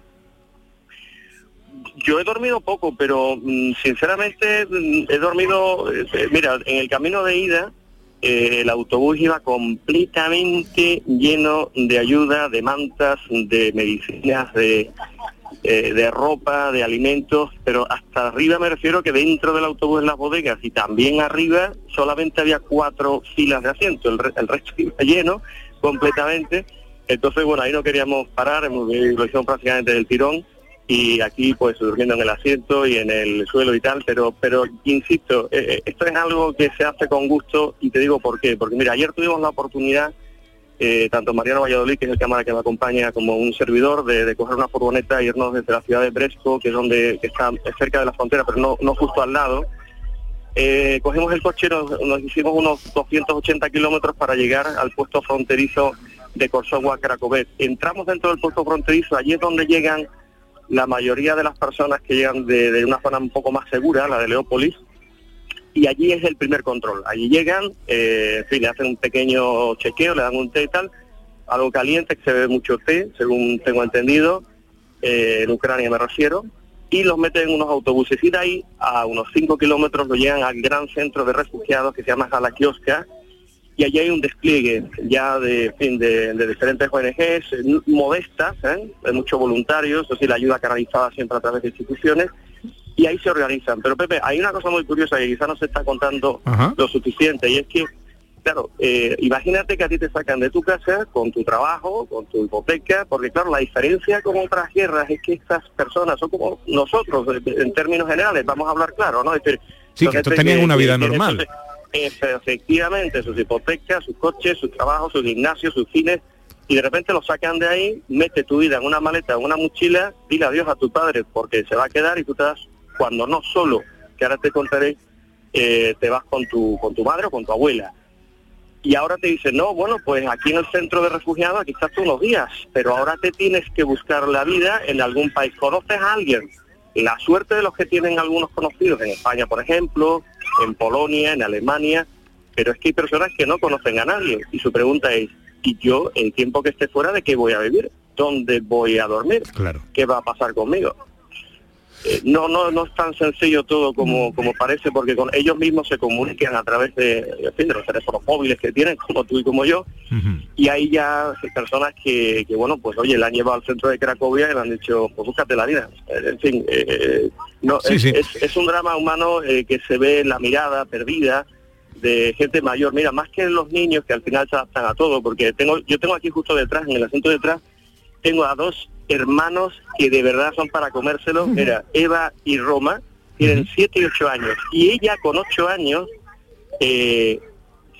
Yo he dormido poco, pero mm, sinceramente mm, he dormido, eh, eh, mira, en el camino de ida eh, el autobús iba completamente lleno de ayuda, de mantas, de medicinas, de, de ropa, de alimentos, pero hasta arriba me refiero que dentro del autobús en las bodegas y también arriba solamente había cuatro filas de asientos, el, el resto iba lleno completamente. Entonces, bueno, ahí no queríamos parar, lo hicimos prácticamente del tirón y aquí pues durmiendo en el asiento y en el suelo y tal, pero pero insisto, eh, eh, esto es algo que se hace con gusto y te digo por qué, porque mira, ayer tuvimos la oportunidad, eh, tanto Mariano Valladolid, que es el cámara que me acompaña, como un servidor, de, coger una furgoneta e irnos desde la ciudad de Bresco, que es donde que está es cerca de la frontera, pero no, no justo al lado. Eh, cogimos el coche, nos, hicimos unos 280 kilómetros para llegar al puesto fronterizo de Korsogua Krakovet. Entramos dentro del puesto fronterizo, allí es donde llegan la mayoría de las personas que llegan de, de una zona un poco más segura, la de Leópolis, y allí es el primer control. Allí llegan, eh, fin, le hacen un pequeño chequeo, le dan un té y tal, algo caliente, que se ve mucho té, según tengo entendido, eh, en Ucrania me refiero, y los meten en unos autobuses. Y de ahí, a unos 5 kilómetros, lo llegan al gran centro de refugiados que se llama Jalakioska, y allí hay un despliegue ya de, en fin, de, de diferentes ONGs eh, modestas, ¿eh? de muchos voluntarios, decir, la ayuda canalizada siempre a través de instituciones, y ahí se organizan. Pero Pepe, hay una cosa muy curiosa que quizá no se está contando lo suficiente y es que, claro, eh, imagínate que a ti te sacan de tu casa con tu trabajo, con tu hipoteca, porque claro, la diferencia con otras guerras es que estas personas son como nosotros, eh, en términos generales, vamos a hablar claro, ¿no? Es decir, Sí, que estos tenían una vida normal. entonces, efectivamente, sus hipotecas, sus coches, sus trabajos, sus gimnasios, sus cines, y de repente lo sacan de ahí, mete tu vida en una maleta, en una mochila, dile adiós a tu padre porque se va a quedar y tú te vas, cuando no solo, que ahora te contaré, eh, te vas con tu, con tu madre o con tu abuela. Y ahora te dicen, no, bueno, pues aquí en el centro de refugiados, aquí estás tú unos días, pero ahora te tienes que buscar la vida en algún país. ¿Conoces a alguien? La suerte de los que tienen algunos conocidos en España, por ejemplo, en Polonia, en Alemania, pero es que hay personas que no conocen a nadie. Y su pregunta es, ¿y yo, el tiempo que esté fuera, de qué voy a vivir? ¿Dónde voy a dormir? Claro. ¿Qué va a pasar conmigo? Eh, no, no, no es tan sencillo todo como, como parece, porque con ellos mismos se comunican a través de, en fin, de los teléfonos móviles que tienen, como tú y como yo, y hay ya personas que, que, bueno, pues oye, la han llevado al centro de Cracovia y le han dicho, pues búscate la vida. Eh, En fin, eh, no, Sí, es, sí. Es, es un drama humano eh, que se ve en la mirada perdida de gente mayor. Mira, más que los niños que al final se adaptan a todo, porque tengo yo tengo aquí justo detrás, en el asiento detrás, tengo a dos hermanos que de verdad son para comérselo. Mira, Eva y Roma tienen 7 y 8 años. Y ella con 8 años eh,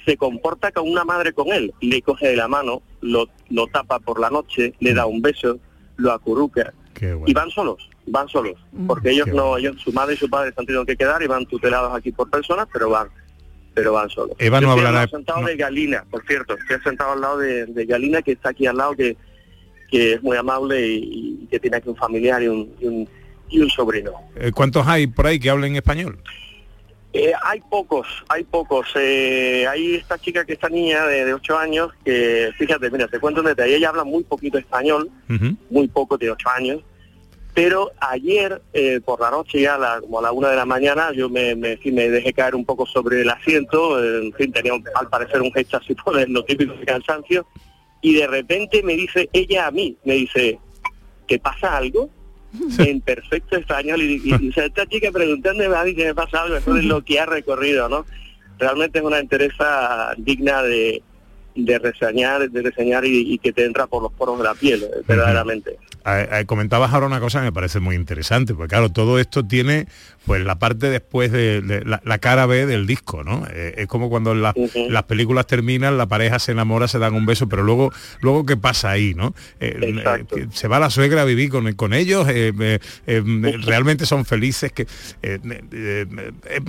se comporta como una madre con él. Le coge de la mano, lo, lo tapa por la noche, le da un beso, lo acurruca. Y van solos, van solos. Porque ellos no, ellos, su madre y su padre se han tenido que quedar y van tutelados aquí por personas, pero van pero van solos. Eva no hablará- sentado de Galina, por cierto. Estoy sentado al lado de, de Galina, que está aquí al lado, que, que es muy amable y, y que tiene aquí un familiar y un, y un, y un sobrino. Eh, ¿Cuántos hay por ahí que hablen español? Eh, hay pocos, hay pocos. Eh, hay esta chica que esta niña de, de 8 años que, fíjate, mira, te cuento un detalle, ella habla muy poquito español, muy poco, tiene 8 años, pero ayer eh, por la noche ya a la- como a la una de la mañana yo me, me, sí, me dejé caer un poco sobre el asiento, eh, en fin, tenía un- al parecer un gesto así por lo típico de cansancio, y de repente me dice ella a mí, me dice, ¿te pasa algo? en perfecto español y, y- y, o sea, esta chica preguntándome a mí que me pasa algo eso es lo que ha recorrido no realmente es una interesa digna de, de reseñar de reseñar y, y que te entra por los poros de la piel eh, verdaderamente eh, comentabas ahora una cosa que me parece muy interesante, porque claro, todo esto tiene pues la parte después de, de la, la cara B del disco, ¿no? Eh, es como cuando las películas terminan, la pareja se enamora, se dan un beso, pero luego, luego qué pasa ahí, ¿no? Eh, eh, se va la suegra a vivir con, con ellos, realmente son felices. que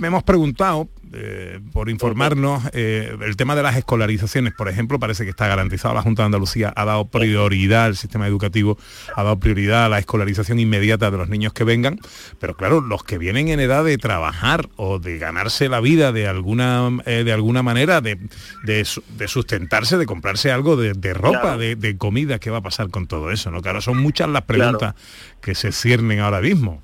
hemos preguntado eh, por informarnos eh, el tema de las escolarizaciones, por ejemplo, parece que está garantizado. La Junta de Andalucía ha dado prioridad al sistema educativo, ha dado prioridad a la escolarización inmediata de los niños que vengan, pero claro, los que vienen en edad de trabajar o de ganarse la vida de alguna eh, de alguna manera, de, de su- de sustentarse, de comprarse algo de, de ropa, Claro. de, de comida, ¿qué va a pasar con todo eso? ¿no? Claro, son muchas las preguntas que se ciernen ahora mismo.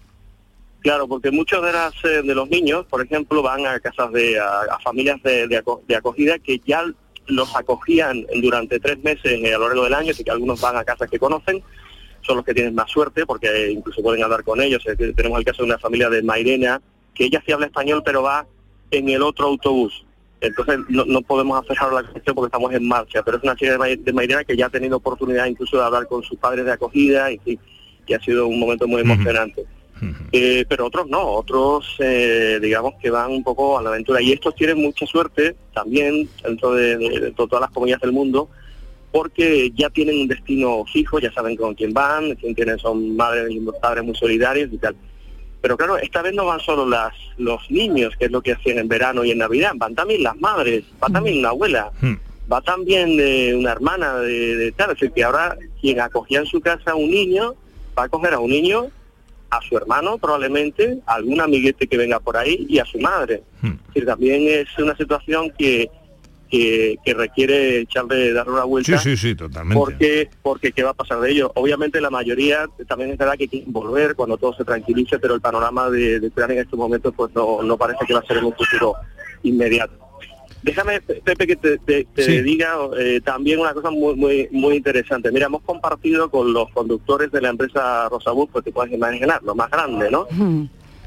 Claro, porque muchos de, las, eh, de los niños, por ejemplo, van a casas de a, a familias de, de aco- de acogida que ya los acogían durante tres meses eh, a lo largo del año, así que algunos van a casas que conocen, son los que tienen más suerte porque eh, incluso pueden hablar con ellos. Tenemos el caso de una familia de Mairena, que ella sí habla español, pero va en el otro autobús. Entonces no, no podemos ahora la cuestión porque estamos en marcha, pero es una chica de, de Mairena que ya ha tenido oportunidad incluso de hablar con sus padres de acogida y, sí, que ha sido un momento muy emocionante. Eh, pero otros no, otros eh, digamos que van un poco a la aventura. Y estos tienen mucha suerte también dentro de, de- de todas las comunidades del mundo porque ya tienen un destino fijo, ya saben con quién van, quién tienen son madres y padres muy solidarios y tal. Pero claro, esta vez no van solo las, los niños, que es lo que hacían en verano y en Navidad, van también las madres, va también una abuela, va también de una hermana de, de tal, es decir, que ahora quien acogía en su casa a un niño, va a coger a un niño, a su hermano probablemente, a algún amiguete que venga por ahí y a su madre. Es decir, también es una situación que, que, que requiere echarle, darle una vuelta. Sí, sí, sí, totalmente. Porque, porque qué va a pasar de ello. Obviamente la mayoría también es verdad que quieren volver cuando todo se tranquilice, pero el panorama de, de en estos momentos pues no, no parece que va a ser en un futuro inmediato. Déjame, Pepe, que te, te- te Sí. diga eh, también una cosa muy, muy muy interesante. Mira, hemos compartido con los conductores de la empresa Rosabus, pues te puedes imaginar, lo más grande, ¿no?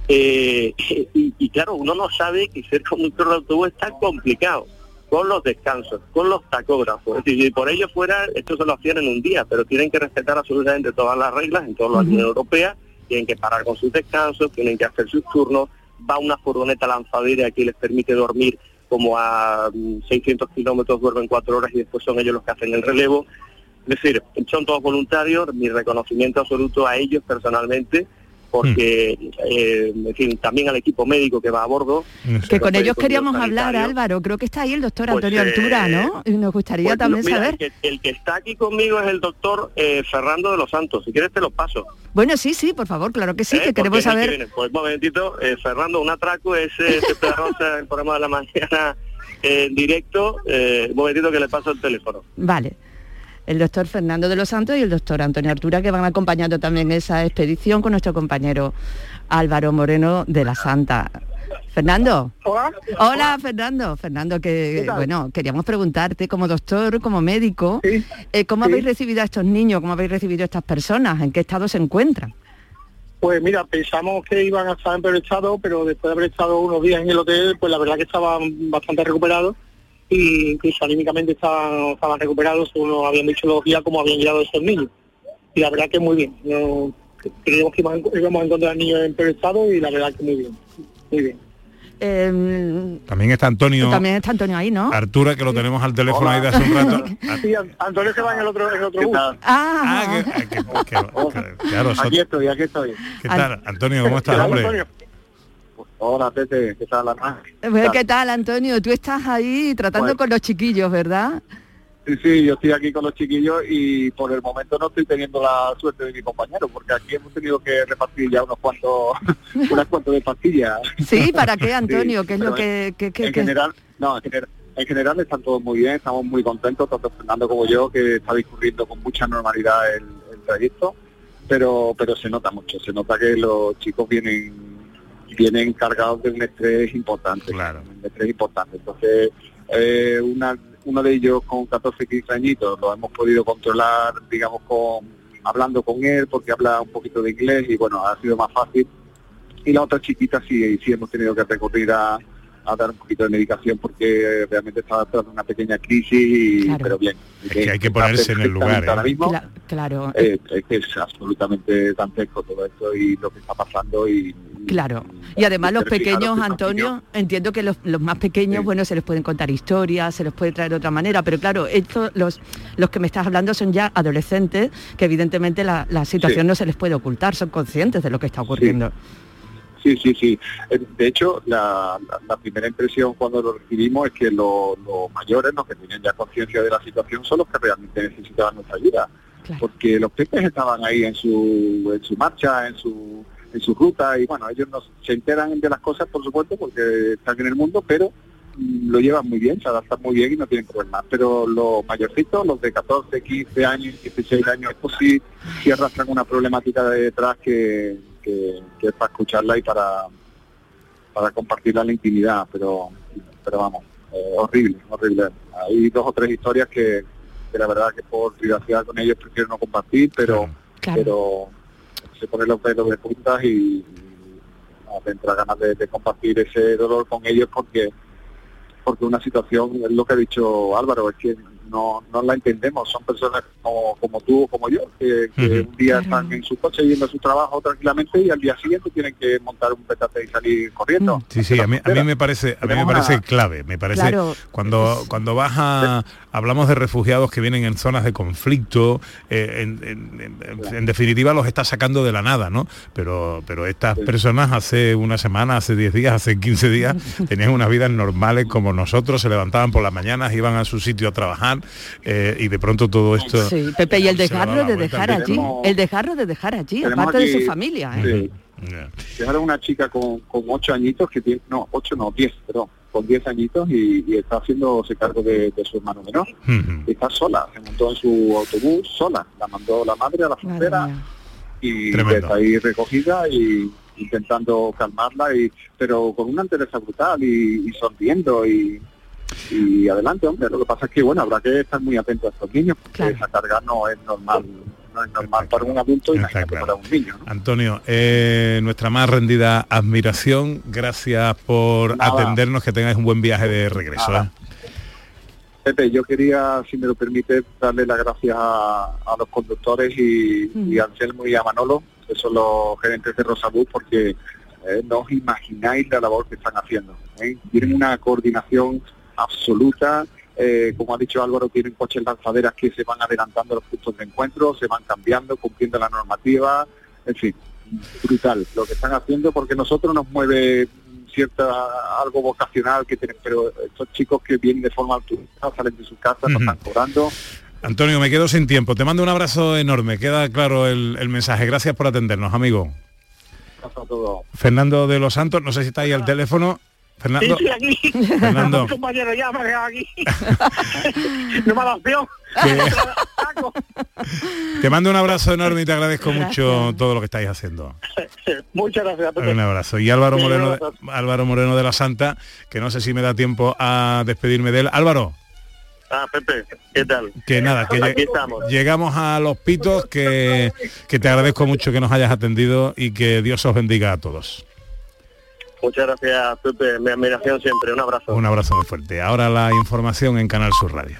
Eh, y, y claro, uno no sabe que ser conductor de autobús es tan complicado con los descansos, con los tacógrafos. Es decir, si por ello fuera, esto se lo hacían en un día, pero tienen que respetar absolutamente todas las reglas en todas las Ujú. Unión Europea, tienen que parar con sus descansos, tienen que hacer sus turnos, va una furgoneta lanzadera que les permite dormir como a mm, 600 kilómetros, duermen cuatro horas y después son ellos los que hacen el relevo. Es decir, son todos voluntarios, mi reconocimiento absoluto a ellos personalmente, porque, eh, en fin, también al equipo médico que va a bordo. Que con los ellos queríamos sanitarios. hablar, Álvaro. Creo que está ahí el doctor Pues, Antonio eh, Altura, ¿no? Y nos gustaría Pues, también mira, saber. El que, el que está aquí conmigo es el doctor eh, Fernando de los Santos. Si quieres te lo paso. Bueno, sí, sí, por favor, claro que sí, ¿eh? que queremos que saber. Pues un momentito, eh, Fernando, un atraco es eh, el programa de la mañana eh, en directo. Eh, un momentito que le paso el teléfono. Vale. El doctor Fernando de los Santos y el doctor Antonio Artura, que van acompañando también esa expedición con nuestro compañero Álvaro Moreno de la Santa. Fernando. Hola. Hola, Fernando. Fernando, que bueno, queríamos preguntarte como doctor, como médico, eh, ¿cómo habéis recibido a estos niños? ¿Cómo habéis recibido a estas personas? ¿En qué estado se encuentran? Pues mira, pensamos que iban a estar en peor estado, pero después de haber estado unos días en el hotel, pues la verdad que estaban bastante recuperados e incluso anímicamente estaban, estaban recuperados, según nos habían dicho los días cómo habían llegado esos niños. Y la verdad que muy bien. No, creíamos que íbamos a- íbamos a encontrar niños en peor estado y la verdad que muy bien. Muy bien. Eh, También está Antonio también está Antonio ahí, ¿no? Artura, que lo tenemos al teléfono ahí de hace un rato. Sí, An- Antonio se va en el otro, en el otro bus. Ah, Claro, so- aquí estoy, aquí estoy. ¿Qué tal, Antonio? ¿Cómo estás, hombre? Hola, Pepe, ¿qué tal, Ana? Pues, ¿Qué tal, Antonio? Tú estás ahí tratando Pues- con los chiquillos, ¿verdad? Sí, sí, yo estoy aquí con los chiquillos y por el momento no estoy teniendo la suerte de mi compañero, porque aquí hemos tenido que repartir ya unos cuantos, unas cuantas de pastillas. Sí, ¿para qué, Antonio? Sí, ¿Qué es lo que...? que- que- en general, no, en general, en general están todos muy bien, estamos muy contentos, tanto Fernando como yo, que está discurriendo con mucha normalidad el, el trayecto, pero pero se nota mucho, se nota que los chicos vienen vienen cargados de un estrés importante, un estrés importante. Entonces, eh, una, uno de ellos con 14, 15 añitos lo hemos podido controlar, digamos, con hablando con él, porque habla un poquito de inglés y bueno, ha sido más fácil. Y la otra chiquita sí, sí hemos tenido que recurrir a, a dar un poquito de medicación porque realmente estaba tras una pequeña crisis, y, pero bien. que hay que ponerse en el lugar, ¿eh? Ahora mismo, Cla- claro, eh, es que es absolutamente dantesco todo esto y lo que está pasando y claro. Y además los pequeños, que Antonio, entiendo que los, los más pequeños, bueno, se les pueden contar historias, se les puede traer de otra manera, pero claro, estos, los, los que me estás hablando son ya adolescentes, que evidentemente la, la situación Sí. no se les puede ocultar, son conscientes de lo que está ocurriendo. Sí, sí, sí. Eh, De hecho, la, la- la primera impresión cuando lo recibimos es que lo- los mayores, los que tienen ya conciencia de la situación, son los que realmente necesitaban nuestra ayuda. Porque los peques estaban ahí en su, en su marcha, en su, en su ruta, y bueno, ellos no se enteran de las cosas, por supuesto, porque están en el mundo, pero mm, lo llevan muy bien, se adaptan muy bien y no tienen problemas. Pero los mayorcitos, los de 14, 15 años, 16 años, estos sí, sí arrastran una problemática de detrás que, que, que es para escucharla y para, para compartirla en la intimidad, pero, pero vamos, eh, horrible, horrible. Hay dos o tres historias que, que la verdad que por privacidad con ellos prefiero no compartir, pero, pero se ponen los pelos de puntas y, y no, te entra ganas de, de compartir ese dolor con ellos porque porque una situación, es lo que ha dicho Álvaro, es que no, no la entendemos, son personas como, como tú o como yo, que, que un día están en su coche yendo a su trabajo tranquilamente y al día siguiente tienen que montar un petate y salir corriendo. Sí, sí, a mí, a mí me parece, a mí me parece clave, me parece Claro. cuando cuando vas a hablamos de refugiados que vienen en zonas de conflicto, eh, en, en- en- en definitiva los está sacando de la nada, ¿no? Pero pero estas personas hace una semana, hace 10 días, hace 15 días tenían unas vidas normales como nosotros, se levantaban por las mañanas, iban a su sitio a trabajar eh, y de pronto todo esto Sí, Pepe, y el la de dejar allí, el desgarro de dejar allí, aparte de su familia, ¿eh? Sí. Dejaron una chica con, con ocho añitos que tiene, no, ocho no, diez, perdón, con diez añitos y, y está haciéndose cargo de, de su hermano menor. Y está sola, se montó en su autobús sola, la mandó la madre a la frontera y Tremendo. está ahí recogida y intentando calmarla, y pero con una entereza brutal y, y sonriendo y, y adelante, hombre. Lo que pasa es que, bueno, habrá que estar muy atentos a estos niños porque esa carga no es normal no es normal para un adulto y para un niño. Antonio, eh, nuestra más rendida admiración, gracias por atendernos, que tengáis un buen viaje de regreso. ¿eh? Pepe, yo quería, si me lo permite, darle las gracias a, los conductores y, a Anselmo y a Manolo, que son los gerentes de Rosalud, porque eh, no os imagináis la labor que están haciendo. ¿eh? Tienen una coordinación absoluta, eh, como ha dicho Álvaro, tienen coches lanzaderas que se van adelantando los puntos de encuentro, se van cambiando, cumpliendo la normativa, en fin, brutal lo que están haciendo porque nosotros nos mueve cierta algo vocacional que tienen, pero estos chicos que vienen de forma altruista, salen de sus casas, nos están cobrando. Antonio, me quedo sin tiempo. Te mando un abrazo enorme. Queda claro el, mensaje. Gracias por atendernos, amigo. Fernando de los Santos, no sé si está ahí al teléfono. Fernando. Sí, aquí. Fernando. compañero ya me aquí. no me ha dado Te mando un abrazo enorme y te agradezco mucho todo lo que estáis haciendo. Muchas gracias. Un abrazo. Y Álvaro Moreno, de, Álvaro Moreno de la Santa, que no sé si me da tiempo a despedirme de él. Álvaro. Ah, Pepe, ¿qué tal? Que nada, que llegamos a los pitos, que, que te agradezco mucho que nos hayas atendido y que Dios os bendiga a todos. Muchas gracias, Pepe. Mi admiración siempre. Un abrazo. Un abrazo muy fuerte. Ahora la información en Canal Sur Radio.